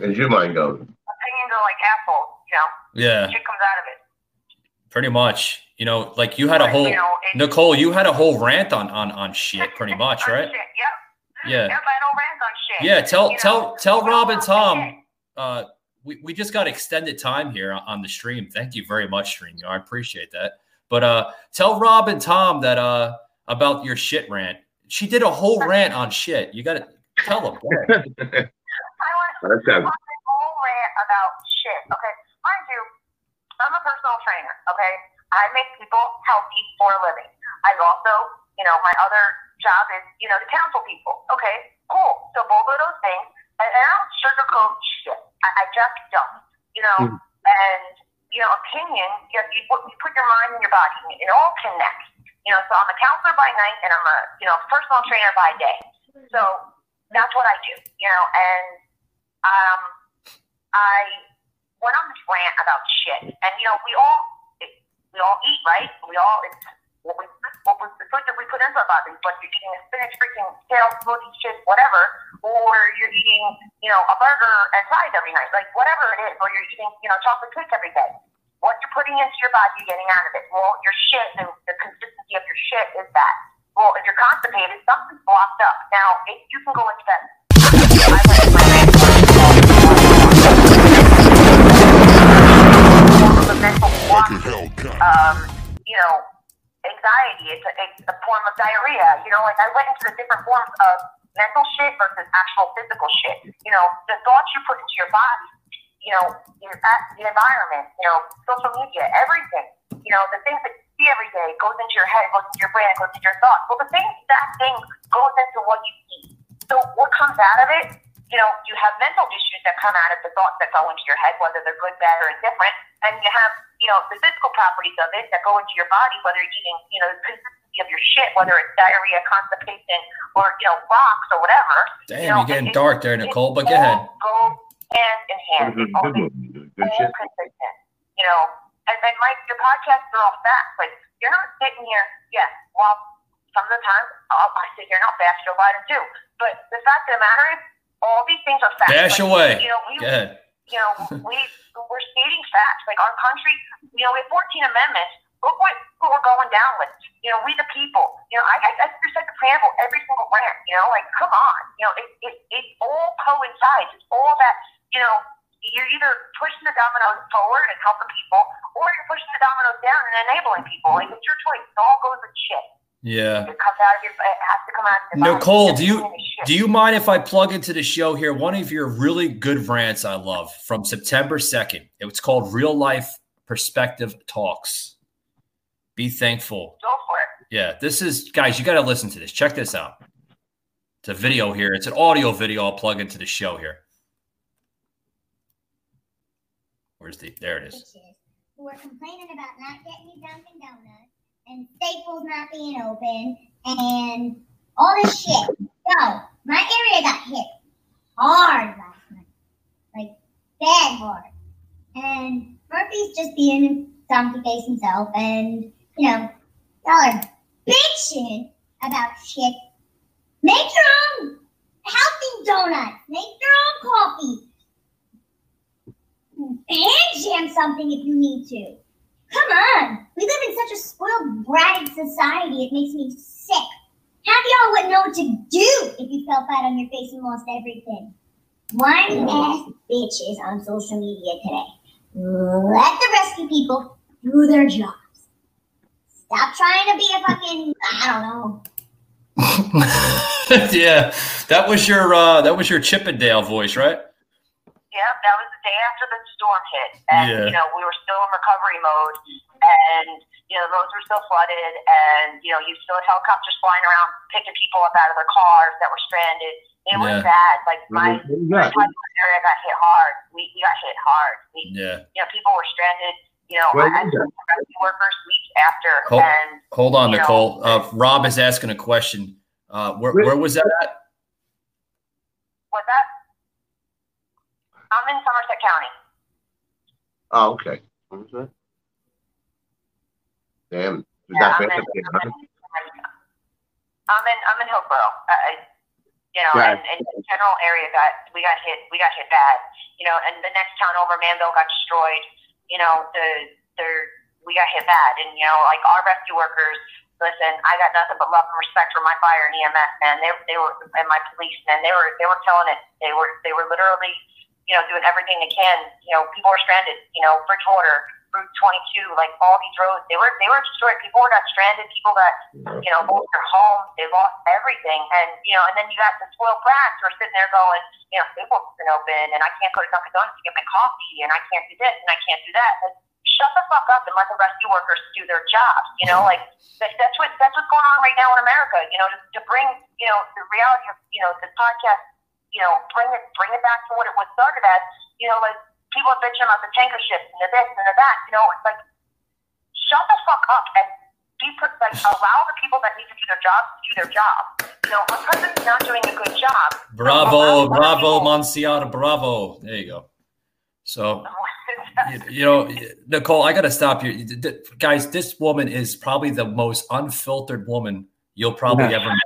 As your mind goes. opinions are like assholes, you know. Yeah, Shit comes out of it. pretty much. You know, like you had a whole You know, Nicole, you had a whole rant on on on shit, pretty much, on right? Shit, yep. Yeah. Yep, I don't rant on shit. Yeah, tell You tell know, tell Rob and. Tom. Uh, we, we just got extended time here on- on the stream. Thank you very much, stream. I appreciate that. But uh, tell Rob and Tom that uh about your shit rant. She did a whole rant on shit. You got to tell them. Go. I want That sounds a whole rant about shit. Okay, mind you, I'm a personal trainer. Okay, I make people healthy for a living. I also, you know, my other job is, you know, to counsel people. Okay, cool. So both of those things, and, and I don't sugarcoat shit. I, I just don't. You know, and you know, opinion. You, you, put, you put your mind and your body. and It all connects. You know, so I'm a counselor by night, and I'm a, you know, personal trainer by day. So that's what I do. You know, and um, I went on this rant about shit, and you know, we all we all eat, right? We all it's what we what was the food that we put into our bodies. But you're eating a spinach, freaking kale smoothie, shit, whatever, or you're eating, you know, a burger and fries every night, like whatever it is, or you're eating, you know, chocolate cake every day. What you're putting into your body, you're getting out of it. Well, your shit and the consistency of your shit is that. Well, if you're constipated, something's blocked up. Now, if you can go into that. Um, you know, anxiety. It's a, it's a form of diarrhea. You know, like I went into the different forms of mental shit versus actual physical shit. You know, the thoughts you put into your body, you know, your, the environment, you know, social media, everything. You know, the things that you see every day goes into your head, goes into your brain, goes into your thoughts. Well, the same exact thing goes into what you eat. So what comes out of it? You know, you have mental issues that come out of the thoughts that go into your head, whether they're good, bad, or indifferent, and you have, you know, the physical properties of it that go into your body, whether you're eating, you know, the consistency of your shit, whether it's diarrhea, constipation, or you know, rocks or whatever. Damn, you know, you're getting it- dark there, Nicole. But go ahead. Go hand in hand. Good, good, shit. consistent. You know, and then Mike, your podcasts are all facts. Like you're not sitting here. Yes, well, some of the times I'll, I sit here and I'll bash Joe Biden too. But the fact of the matter is, all these things are facts. Dash Like, away. You know, we Go ahead. you know, we we're stating facts. Like our country, you know, we have 14 amendments. Look what, what we're going down with. You know, we the people. You know, I I, I just like the preamble every single rant. You know, like come on. You know, it it it all coincides. It's all that. You know, you're either pushing the dominoes forward and helping people, or you're pushing the dominoes down and enabling people. Like it's your choice. It all goes with shit. Yeah. It comes out of your. It has to come out of your. Nicole, do you. Do you mind if I plug into the show here one of your really good rants I love from September 2nd? It's called Real Life Perspective Talks. Be thankful. Go for it. Yeah, this is, guys, you got to listen to this. Check this out. It's a video here. It's an audio video I'll plug into the show here. Where's the, there it is. who are complaining about not getting Dunkin' Donuts and Staples not being open and all this shit. So my area got hit hard last night, like bad hard. And Murphy's just being a donkey face himself, and you know, y'all are bitching about shit. Make your own healthy donuts. Make your own coffee hand jam something if you need to. Come on. We live in such a spoiled, bratty society, it makes me sick. Half y'all wouldn't know what to do if you fell flat on your face and lost everything. Whiny ass bitch is on social media today. Let the rescue people do their jobs. Stop trying to be a fucking, I don't know. yeah, that was your uh that was your Chippendale voice, right? Yeah, that was the day after the storm hit, and Yeah. you know we were still in recovery mode, and you know roads were still flooded, and you know you still had helicopters flying around picking people up out of their cars that were stranded. It was bad. Like my What do you my area got hit hard. We, we got hit hard. We, Yeah. you know people were stranded. You know, Where I had rescue workers weeks after, Hold, and hold on, you know- Nicole. Uh, Rob is asking a question. Uh, where, where was that at? what's that? I'm in Somerset County. Oh, okay. What was that? Damn. Is Yeah, that I'm bad? in, I'm in, I'm in, I'm in Hillsborough. I, I- you know, Right. and, and the general area got, we got hit, we got hit bad. You know, and the next town over, Manville, got destroyed. You know, the, the, we got hit bad. And, you know, like our rescue workers, listen, I got nothing but love and respect for my fire and EMS, man. They, they were, and my police, man, they were, they were killing it. They were, they were literally, you know, doing everything they can. You know, people were stranded, you know, Bridgewater, Route 22, like all these roads, they were, they were destroyed. People were got stranded. People got, you know, lost their homes. They lost everything. And, you know, and then you got the spoiled brats who are sitting there going, you know, Staples isn't open and I can't go to Dunkin' Donuts to get my coffee and I can't do this and I can't do that. Like, shut the fuck up and let the rescue workers do their jobs. You know, like that, that's what that's what's going on right now in America. You know, to, to bring you know the reality of you know the podcast. You know, bring it bring it back to what it was started as. You know, like people are bitching about the tanker ships and the this and the that. You know, it's like shut the fuck up and be put, like allow the people that need to do their jobs to do their job. You know, our president's not doing a good job. Bravo, bravo, Monsiata, bravo. There you go. So, you, you know, Nicole, I got to stop you. Th- th- Guys, this woman is probably the most unfiltered woman you'll probably Yeah. ever meet.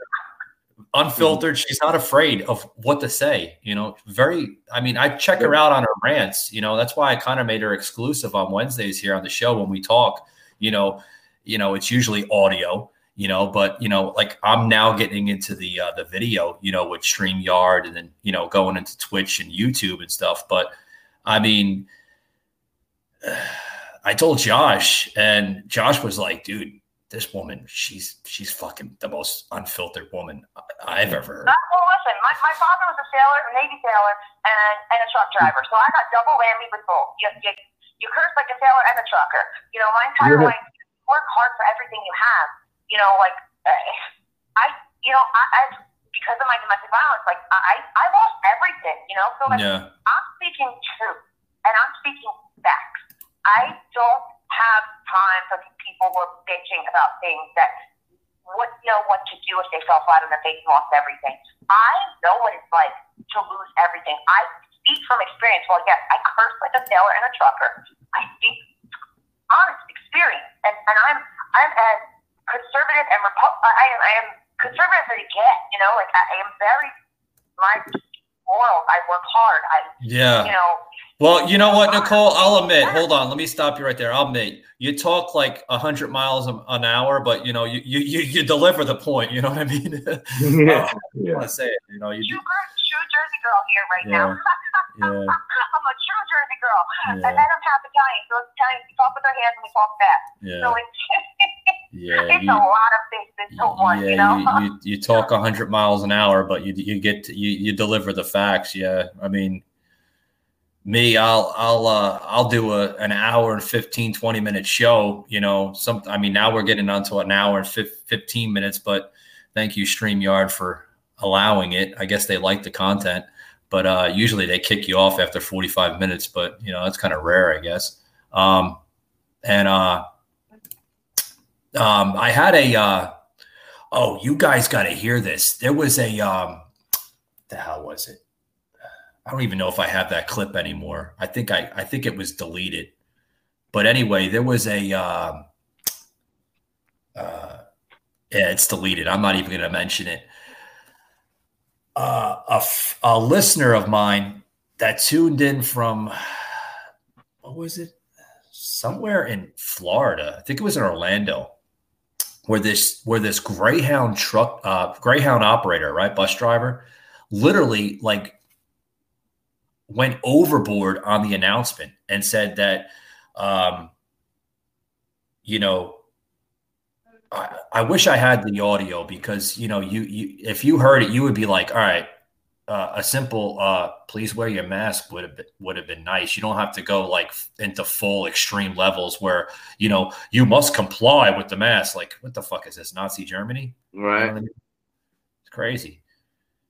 Unfiltered. She's not afraid of what to say. You know, very, I mean, I check her out on her rants. You know, that's why I kind of made her exclusive on Wednesdays here on the show when we talk. You know, you know, it's usually audio, you know, but you know, like I'm now getting into the uh, the video, you know, with StreamYard and then you know going into Twitch and YouTube and stuff. But I mean, I told Josh, and Josh was like, "Dude, this woman, she's she's fucking the most unfiltered woman I- I've ever heard." Uh, well, listen, my, my father was a sailor, a Navy sailor, and, and a truck driver. So I got double whammy with both. You, you, you curse like a sailor and a trucker. You know, my entire Yeah. life, you work hard for everything you have. You know, like, uh, I, you know, I, I because of my domestic violence, like, I, I lost everything, you know? So, like, Yeah. I'm speaking truth, and I'm speaking facts. I don't have time for people who are bitching about things that what know what to do if they fell flat on their face and lost everything. I know what it's like to lose everything. I speak from experience. Well, yes, I curse like a sailor and a trucker. I speak honest experience, and, and I'm I'm as conservative and Repu- I am I am conservative as they get. You know, like I, I am very my morals. I work hard. I Yeah. you know. Well, you know what, Nicole? I'll admit. Hold on, let me stop you right there. I'll admit you talk like hundred miles an hour, but you know you you you, you deliver the point. You know what I mean? Uh, yeah. I want to say it. You know you. True, true Jersey girl here right Yeah. now. Yeah. I'm a true Jersey girl. Yeah. And then I'm half Italian. So it's Italian, we talk with our hands and we talk fast. Yeah. So it's, Yeah, it's you- a lot of things into one, you know? You, you, you talk 100 miles an hour, but you you get to, you you deliver the facts. Yeah, I mean, me, I'll I'll uh, I'll do a an hour and 15 20 minute show. You know, some. I mean, now we're getting onto an hour and fif- 15 minutes, but thank you Streamyard for allowing it. I guess they like the content, but uh, usually they kick you off after 45 minutes. But you know, that's kind of rare, I guess. Um, and uh, um, I had a. Uh, oh, you guys got to hear this. There was a. Um, the hell was it? I don't even know if I have that clip anymore. I think I. I think it was deleted. But anyway, there was a. Um, uh, yeah, it's deleted. I'm not even going to mention it. Uh, a, f- a listener of mine that tuned in from what was it? Somewhere in Florida. I think it was in Orlando where this where this greyhound truck uh greyhound operator right bus driver literally like went overboard on the announcement and said that um you know I, I wish I had the audio because you know you you if you heard it you would be like all right uh, a simple uh please wear your mask would have been, would have been nice. You don't have to go like into full extreme levels where you know you must comply with the mask. Like what the fuck is this Nazi Germany? Right. It's crazy.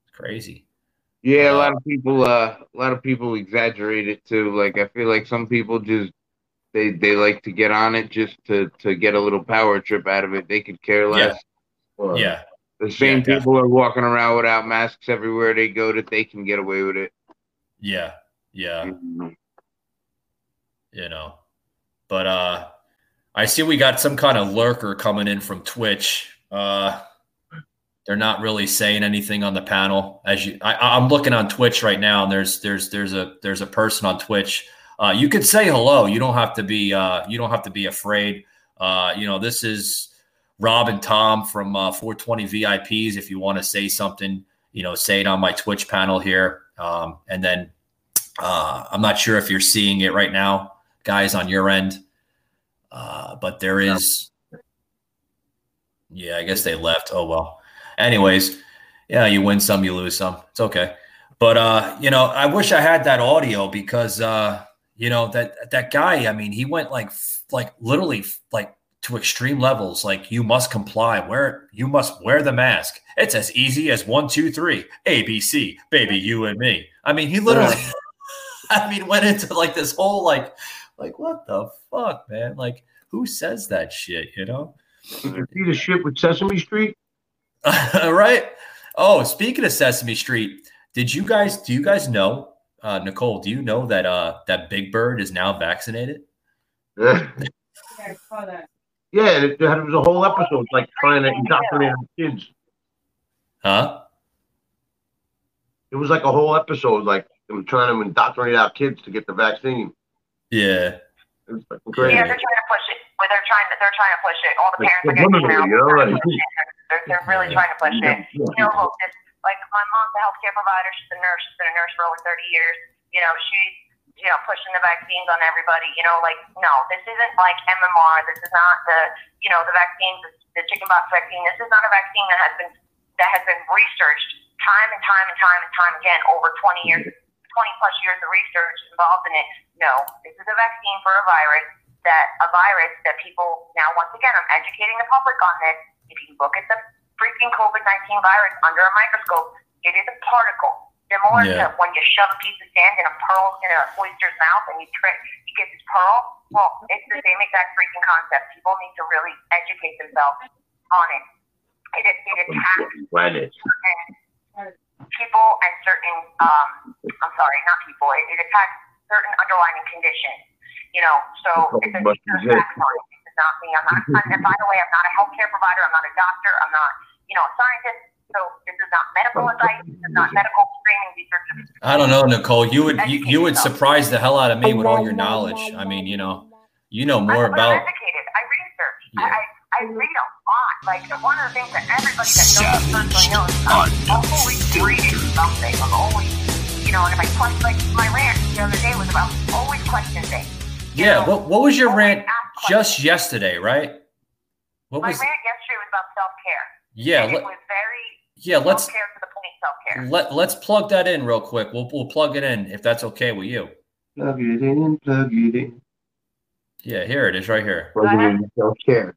It's crazy Yeah, a lot of people uh a lot of people exaggerate it too. Like I feel like some people just they they like to get on it just to to get a little power trip out of it. They could care less. Or yeah The same Yeah, people are walking around without masks everywhere they go that they can get away with it. yeah yeah Mhm. you know. But uh I see we got some kind of lurker coming in from Twitch. Uh they're not really saying anything on the panel. As you I, I'm looking on Twitch right now, and there's there's there's a there's a person on Twitch. Uh you could say hello. You don't have to be uh you don't have to be afraid. Uh, you know, this is Rob and Tom from uh, 420 VIPs. If you want to say something, you know, say it on my Twitch panel here. Um, and then uh, I'm not sure if you're seeing it right now, guys, on your end. Uh, but there is, yeah, I guess they left. Oh, well. Anyways, yeah, you win some, you lose some. It's okay. But, uh, you know, I wish I had that audio because, uh, you know, that, that guy, I mean, he went like, like literally like to extreme levels. Like you must comply, wear, you must wear the mask. It's as easy as one, two, three, ABC, baby, you and me. I mean, he literally, I mean, went into like this whole like, like what the fuck, man? Like, who says that shit? You know? You see the shit with Sesame Street? right? Oh, speaking of Sesame Street, did you guys? Do you guys know, uh, Nicole? Do you know that uh, that Big Bird is now vaccinated? Yeah, yeah it, it was a whole episode like trying to indoctrinate kids. Huh? It was like a whole episode, like them trying to indoctrinate our kids to get the vaccine. Yeah. It was fucking crazy. Yeah, they're trying to push it. Well, they're trying to they're trying to push it. All the Like, parents are getting subliminally, emails. you know, They're, like- pushing it. they're, really trying to push it. You know, this, like my mom's a healthcare provider. She's a nurse. She's been a nurse for over 30 years. You know, she's you know pushing the vaccines on everybody. You know, like no, this isn't like MMR. This is not the you know the vaccines, the chickenpox vaccine. This is not a vaccine that has been that has been researched time and time and time and time again over 20 years, 20 plus years of research involved in it. No, this is a vaccine for a virus that a virus that people now once again I'm educating the public on this. If you look at the freaking COVID nineteen virus under a microscope, it is a particle. Similar Yeah. to when you shove a piece of sand in a pearl in a oyster's mouth and you trick you get this pearl. Well, it's the same exact freaking concept. People need to really educate themselves on it. It, it attacks Planet. certain people and certain um I'm sorry, not people. It, it attacks certain underlying conditions. You know, so it's a Must it's be a it. Fact line. This is not me. I'm not. I'm, mm-hmm. and by the way, I'm not a healthcare provider. I'm not a doctor. I'm not, you know, a scientist. So this is not medical oh, advice. This is not medical training. These are just I don't know, Nicole. You would you, you would surprise the hell out of me oh, with all your knowledge. I mean, you know, you know more I'm about. educated. I research. I, I I read a lot. Like one of the things that everybody that knows personally knows, I'm always reading something. I'm always, you you know, and if I question like my rant the other day was about always question things. Yeah. What What was your rant just yesterday? Right. What My was? rant yesterday was about self care. Yeah. and Let, it was very yeah. Let's self care to the point self care. let Let's plug that in real quick. We'll We'll plug it in if that's okay with you. Plug it in, plug it in. Yeah. Here it is, right here. Plug it in, self care.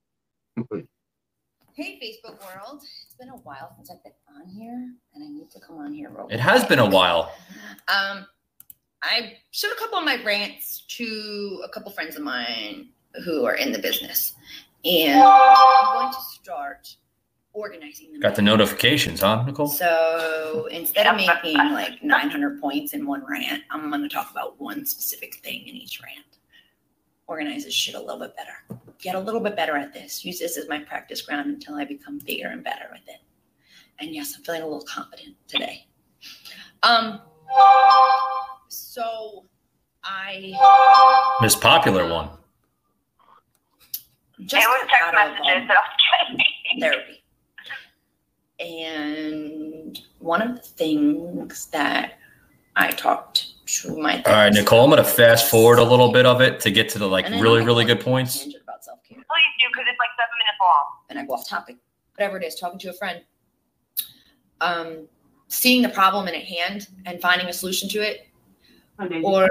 Hey, Facebook world. It's been a while since I've been on here, and I need to come on here real quick. It has been a while. Um, I showed a couple of my rants to a couple friends of mine who are in the business, and I'm going to start organizing them. Got the notifications, huh, Nicole? So instead of making like 900 points in one rant, I'm going to talk about one specific thing in each rant. Organize this shit a little bit better. Get a little bit better at this. Use this as my practice ground until I become bigger and better with it. And yes, I'm feeling a little confident today. Um. So I Miss Popular one. just it was text messages um, that I was getting. therapy. And one of the things that I talked to my All right, Nicole. I'm gonna fast forward a little bit of it to get to the like really I'll really good points. about self-care. Please do because it's like seven minutes long. and I go off topic, whatever it is, talking to a friend, um, seeing the problem in at hand and finding a solution to it, or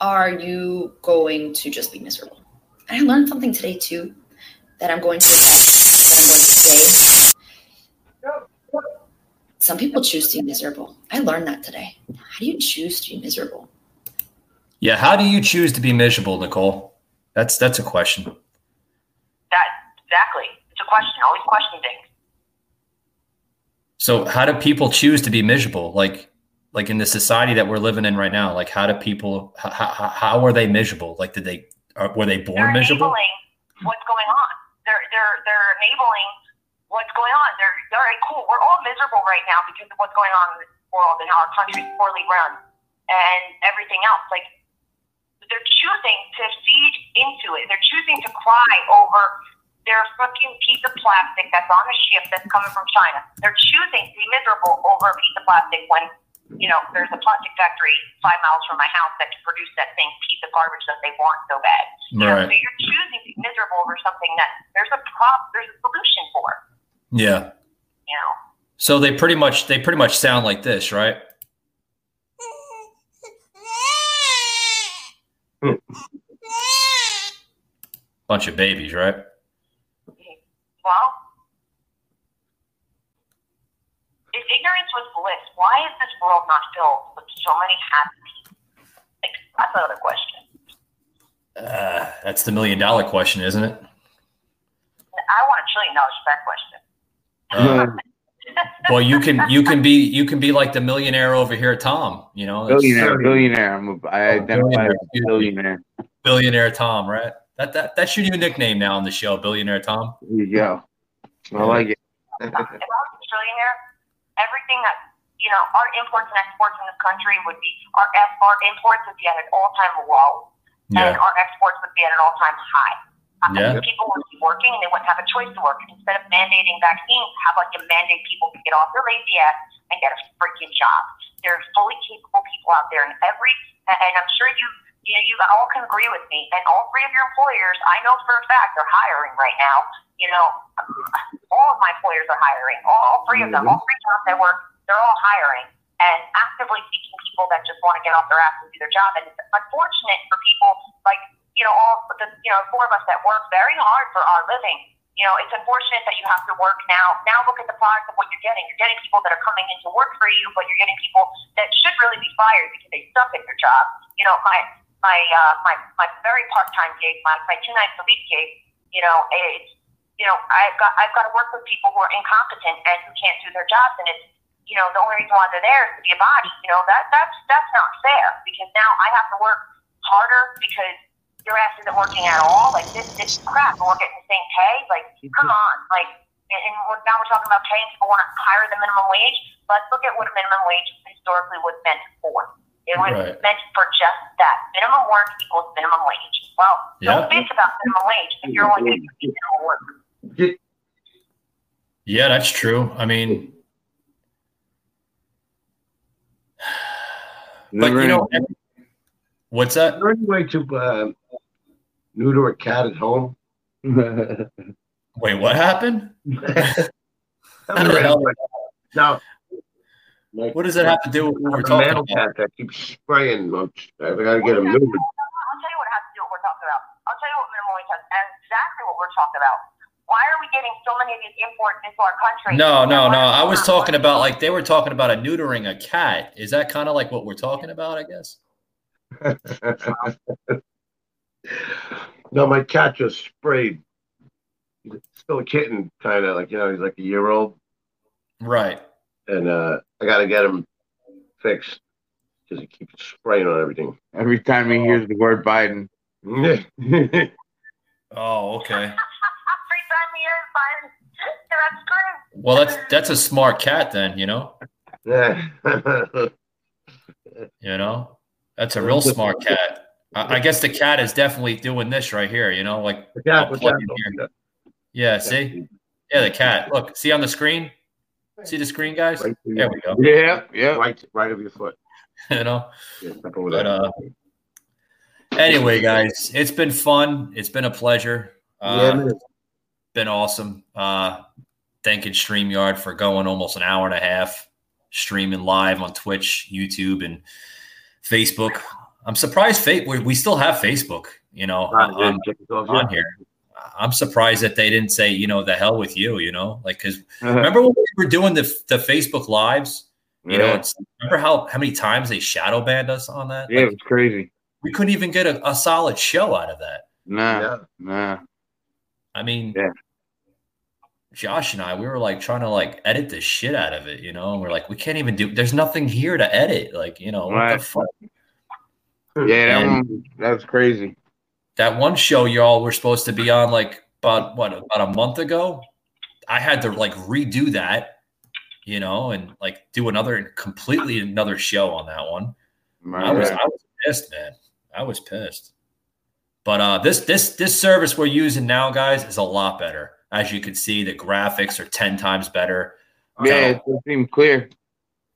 are you going to just be miserable? And I learned something today too that I'm going to that I'm going to say. Some people choose to be miserable. I learned that today. How do you choose to be miserable? Yeah. How do you choose to be miserable, Nicole? That's that's a question. That exactly. It's a question. Always question things. So how do people choose to be miserable? Like like in the society that we're living in right now, like how do people how, how, how are they miserable? Like did they are, were they born They're miserable? enabling what's going on. They're they're they're enabling what's going on. They're all right, cool. We're all miserable right now because of what's going on in this world and how our country's poorly run and everything else. Like they're choosing to feed into it. They're choosing to cry over their fucking piece of plastic that's on a ship that's coming from China. They're choosing to be miserable over a piece of plastic when, you know, there's a plastic factory five miles from my house that can produce that same piece of garbage that they want so bad. You know, Right. so you're choosing to be miserable over something that there's a prop, there's a solution for. Yeah. You know, So they pretty much they pretty much sound like this, right? Bunch of babies, right? well, if ignorance was bliss, why is this world not filled with so many happy people? Like, that's another question. Uh, that's the million dollar question, isn't it? I want a trillion dollars for that question. Uh, well, you can you can be you can be like the millionaire over here, Tom. You know, Billionaire, billionaire. I'm a, I identify as a billionaire. billionaire Tom, right? That that that's your new nickname now on the show, billionaire Tom. There you go. I like it. if I was a trillionaire, everything that you know, our imports and exports in this country would be our our imports would be at an all time low, and our exports would be at an all time high. Uh, Yeah. People would be working and they wouldn't have a choice to work. Instead of mandating vaccines, have like you mandate people to get off their lazy ass and get a freaking job. There are fully capable people out there, and every and I'm sure you you know, you all can agree with me. And all three of your employers, I know for a fact, are hiring right now. You know, all of my employers are hiring. All three of them, all three jobs I work, they're all hiring and actively seeking people that just want to get off their ass and do their job. And it's unfortunate for people like you know all the you know four of us that work very hard for our living. You know, it's unfortunate that you have to work now. Now look at the product of what you're getting. You're getting people that are coming in to work for you, but you're getting people that should really be fired because they suck at their job. You know, my my uh, my my very part time gig, my my two nights a week gig. You know, it's you know I've got I've got to work with people who are incompetent and who can't do their jobs, and it's you know the only reason why they're there is to be a body. You know that that's that's not fair because now I have to work harder because your ass isn't working at all. Like this this crap, and we're getting the same pay. Like come on, like and, and we're, now we're talking about paying people want to higher the minimum wage. Let's look at what minimum wage historically was meant for. It was Right. meant for just that. Minimum work equals minimum wage. Well, don't Yeah. bitch about minimum wage if you're only going to be minimum work. Yeah, that's true. I mean, But you know, what's that? Is there any way to uh, neuter a cat at home? Wait, what happened? How the hell- No. What does that have to do with what we're A talking male about? cat that keeps spraying. much. I gotta get him neutered. I'll tell you what has to do with what we're talking about. I'll tell you what minimum wage has, and exactly what we're talking about. Why are we getting so many of these imports into our country? No, no, no. I was talking about like they were talking about a neutering a cat. Is that kind of like what we're talking about? I guess. no, my cat just sprayed. He's still a kitten, kind of like you know, he's like a year old, Right. and uh, I got to get him fixed because he keeps spraying on everything. Every time he hears the word Biden. Oh, okay. Every time he hears Biden, that's screwed. Well, that's that's a smart cat then. You know. Yeah. You know, that's a real smart cat. I, I guess the cat is definitely doing this right here. You know, like cat, the cat. here. Yeah. See. Yeah, the cat. Look, see on the screen. See the screen, guys. There we go. Yeah, yeah. Right, right of your foot. You know. Yeah, But uh, anyway, guys, it's been fun. It's been a pleasure. Yeah, Uh, man. been awesome. Uh, thanking StreamYard for going almost an hour and a half streaming live on Twitch, YouTube, and Facebook. I'm surprised fa- we, we still have Facebook, you know, Right, on, check it out, on here. I'm surprised that they didn't say, you know, the hell with you, you know, like, cause remember when we were doing the, the Facebook lives, you know, Yeah. it's, remember how, how many times they shadow banned us on that? Yeah, it was crazy. we couldn't even get a, a solid show out of that. Nah, Yeah. nah. I mean, Yeah. Josh and I, we were like trying to like edit the shit out of it, you know. And we're like, we can't even do. There's nothing here to edit, like you know. What Right. the fuck? Yeah, that one that was crazy. That one show y'all were supposed to be on like about what about a month ago. I had to like redo that, you know, and like do another completely another show on that one. I was I was pissed, man. I was pissed. But uh this this this service we're using now, guys, is a lot better. As you can see, the graphics are 10 times better. Yeah, it doesn't seem clear.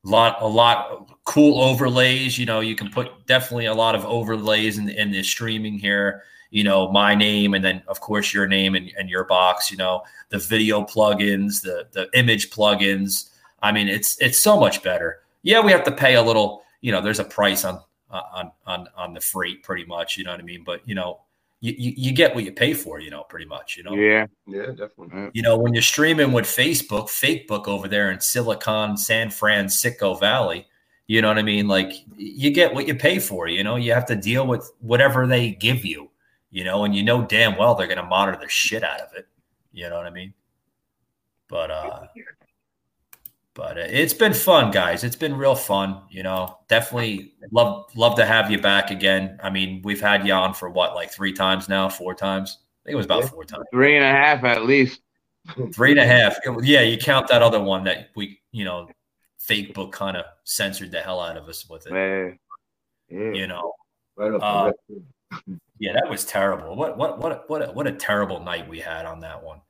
lot a lot cool overlays you know you can put definitely a lot of overlays in, in the streaming here you know my name and then of course your name and, and your box you know the video plugins the the image plugins i mean it's it's so much better yeah we have to pay a little you know there's a price on on on on the freight pretty much you know what i mean but you know you, you, you get what you pay for you know pretty much you know Yeah. Yeah, definitely. you know, when you're streaming with Facebook, Facebook over there in Silicon, San Francisco Valley, you know what I mean? Like you get what you pay for, you know, you have to deal with whatever they give you, you know, and you know damn well they're going to monitor the shit out of it. You know what I mean? But, uh, but uh, it's been fun, guys. It's been real fun. You know, definitely love love to have you back again. I mean, we've had you on for what, like three times now, four times. I think it was about four times. Three and a half at least. Three and a half. Yeah, you count that other one that we, you know, fake book kind of censored the hell out of us with it. Man. Yeah. You know, Right Uh, yeah, that was terrible. What, what, what, what, a, what a terrible night we had on that one.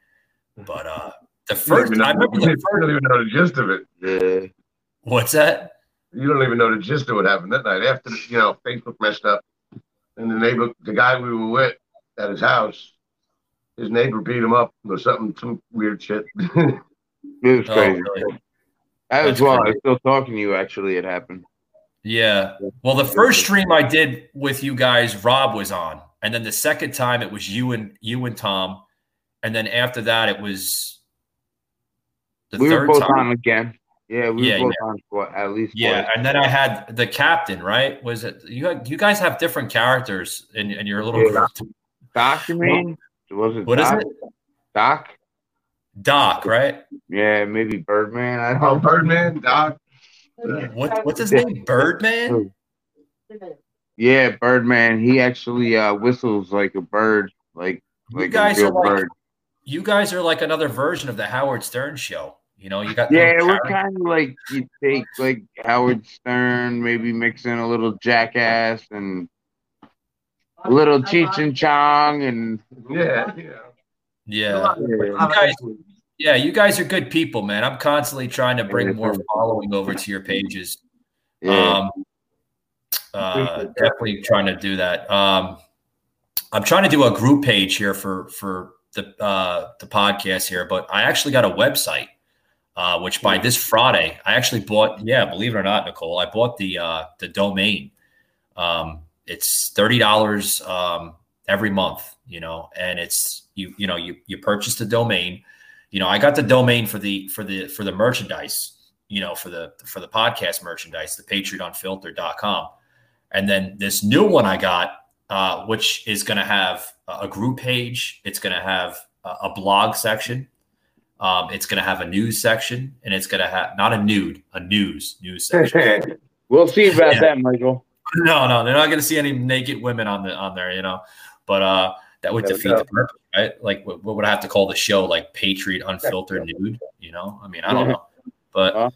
But uh the You don't first, even know- I remember you the don't first. even know the gist of it. Yeah. What's that? You don't even know the gist of what happened that night. After you know, Facebook messed up, and the neighbor, the guy we were with at his house, his neighbor beat him up or something, some weird shit. It was Oh, crazy. really? That was That's well. I crazy. was still talking to you. Actually, it happened. Yeah. Well, the first stream I did with you guys, Rob was on, and then the second time it was you and you and Tom, and then after that it was the we were both time. on again. Yeah, we Yeah, were both on for at least. Yeah, twice. and then I had the captain. Right? Was it you? had- You guys have different characters in, in your little Yeah. group. Doc, you mean? Was it What is Doc? it? Doc? Doc, right? Yeah, maybe Birdman. I don't oh, know. Birdman, Doc. What what's his name? Birdman. Yeah, Birdman. He actually uh, whistles like a bird, like You like guys a are real like bird. you guys are like another version of the Howard Stern show. You know, you got Yeah, little we're kind of like you take like Howard Stern, maybe mix in a little Jackass and a little Cheech and Chong, and Yeah, yeah. yeah. You guys, yeah, you guys are good people, man. I'm constantly trying to bring more following over to your pages. Yeah. Um, uh, definitely trying to do that. Um, I'm trying to do a group page here for for the uh, the podcast here, but I actually got a website, uh, which by this Friday I actually bought. Yeah, believe it or not, Nicole, I bought the uh, the domain. Um, it's thirty dollars um, every month, you know, and it's you you know you you purchase the domain. You know, I got the domain for the for the for the merchandise, you know, for the for the podcast merchandise, the patriotunfiltered.com. And then this new one I got, uh, which is going to have a group page. It's going to have a blog section. Um, it's going to have a news section, and it's going to have not a nude, a news news section. we'll see about Yeah. that, Michael. no, no, they're not going to see any naked women on the on there, you know. But uh, that would No defeat the purpose, right? Like, what, what would I have to call the show? Like Patriot Unfiltered Nude? You know? I mean, I don't know, but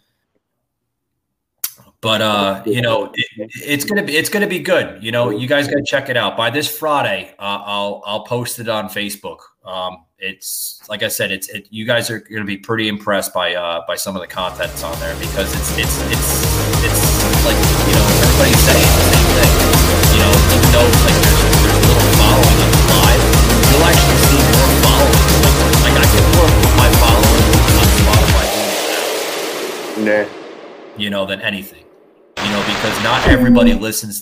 but uh, you know, it, it's gonna be it's gonna be good. You know, you guys got to check it out by this Friday. Uh, I'll I'll post it on Facebook. Um, it's like I said, it's it, you guys are gonna be pretty impressed by uh by some of the content that's on there because it's it's it's it's like you know everybody's saying the same thing. You know, even though like there's there's a little following on the live, you'll actually see more following. Like I get more of my following on Spotify Nah. you know, than anything. You know, because not everybody listens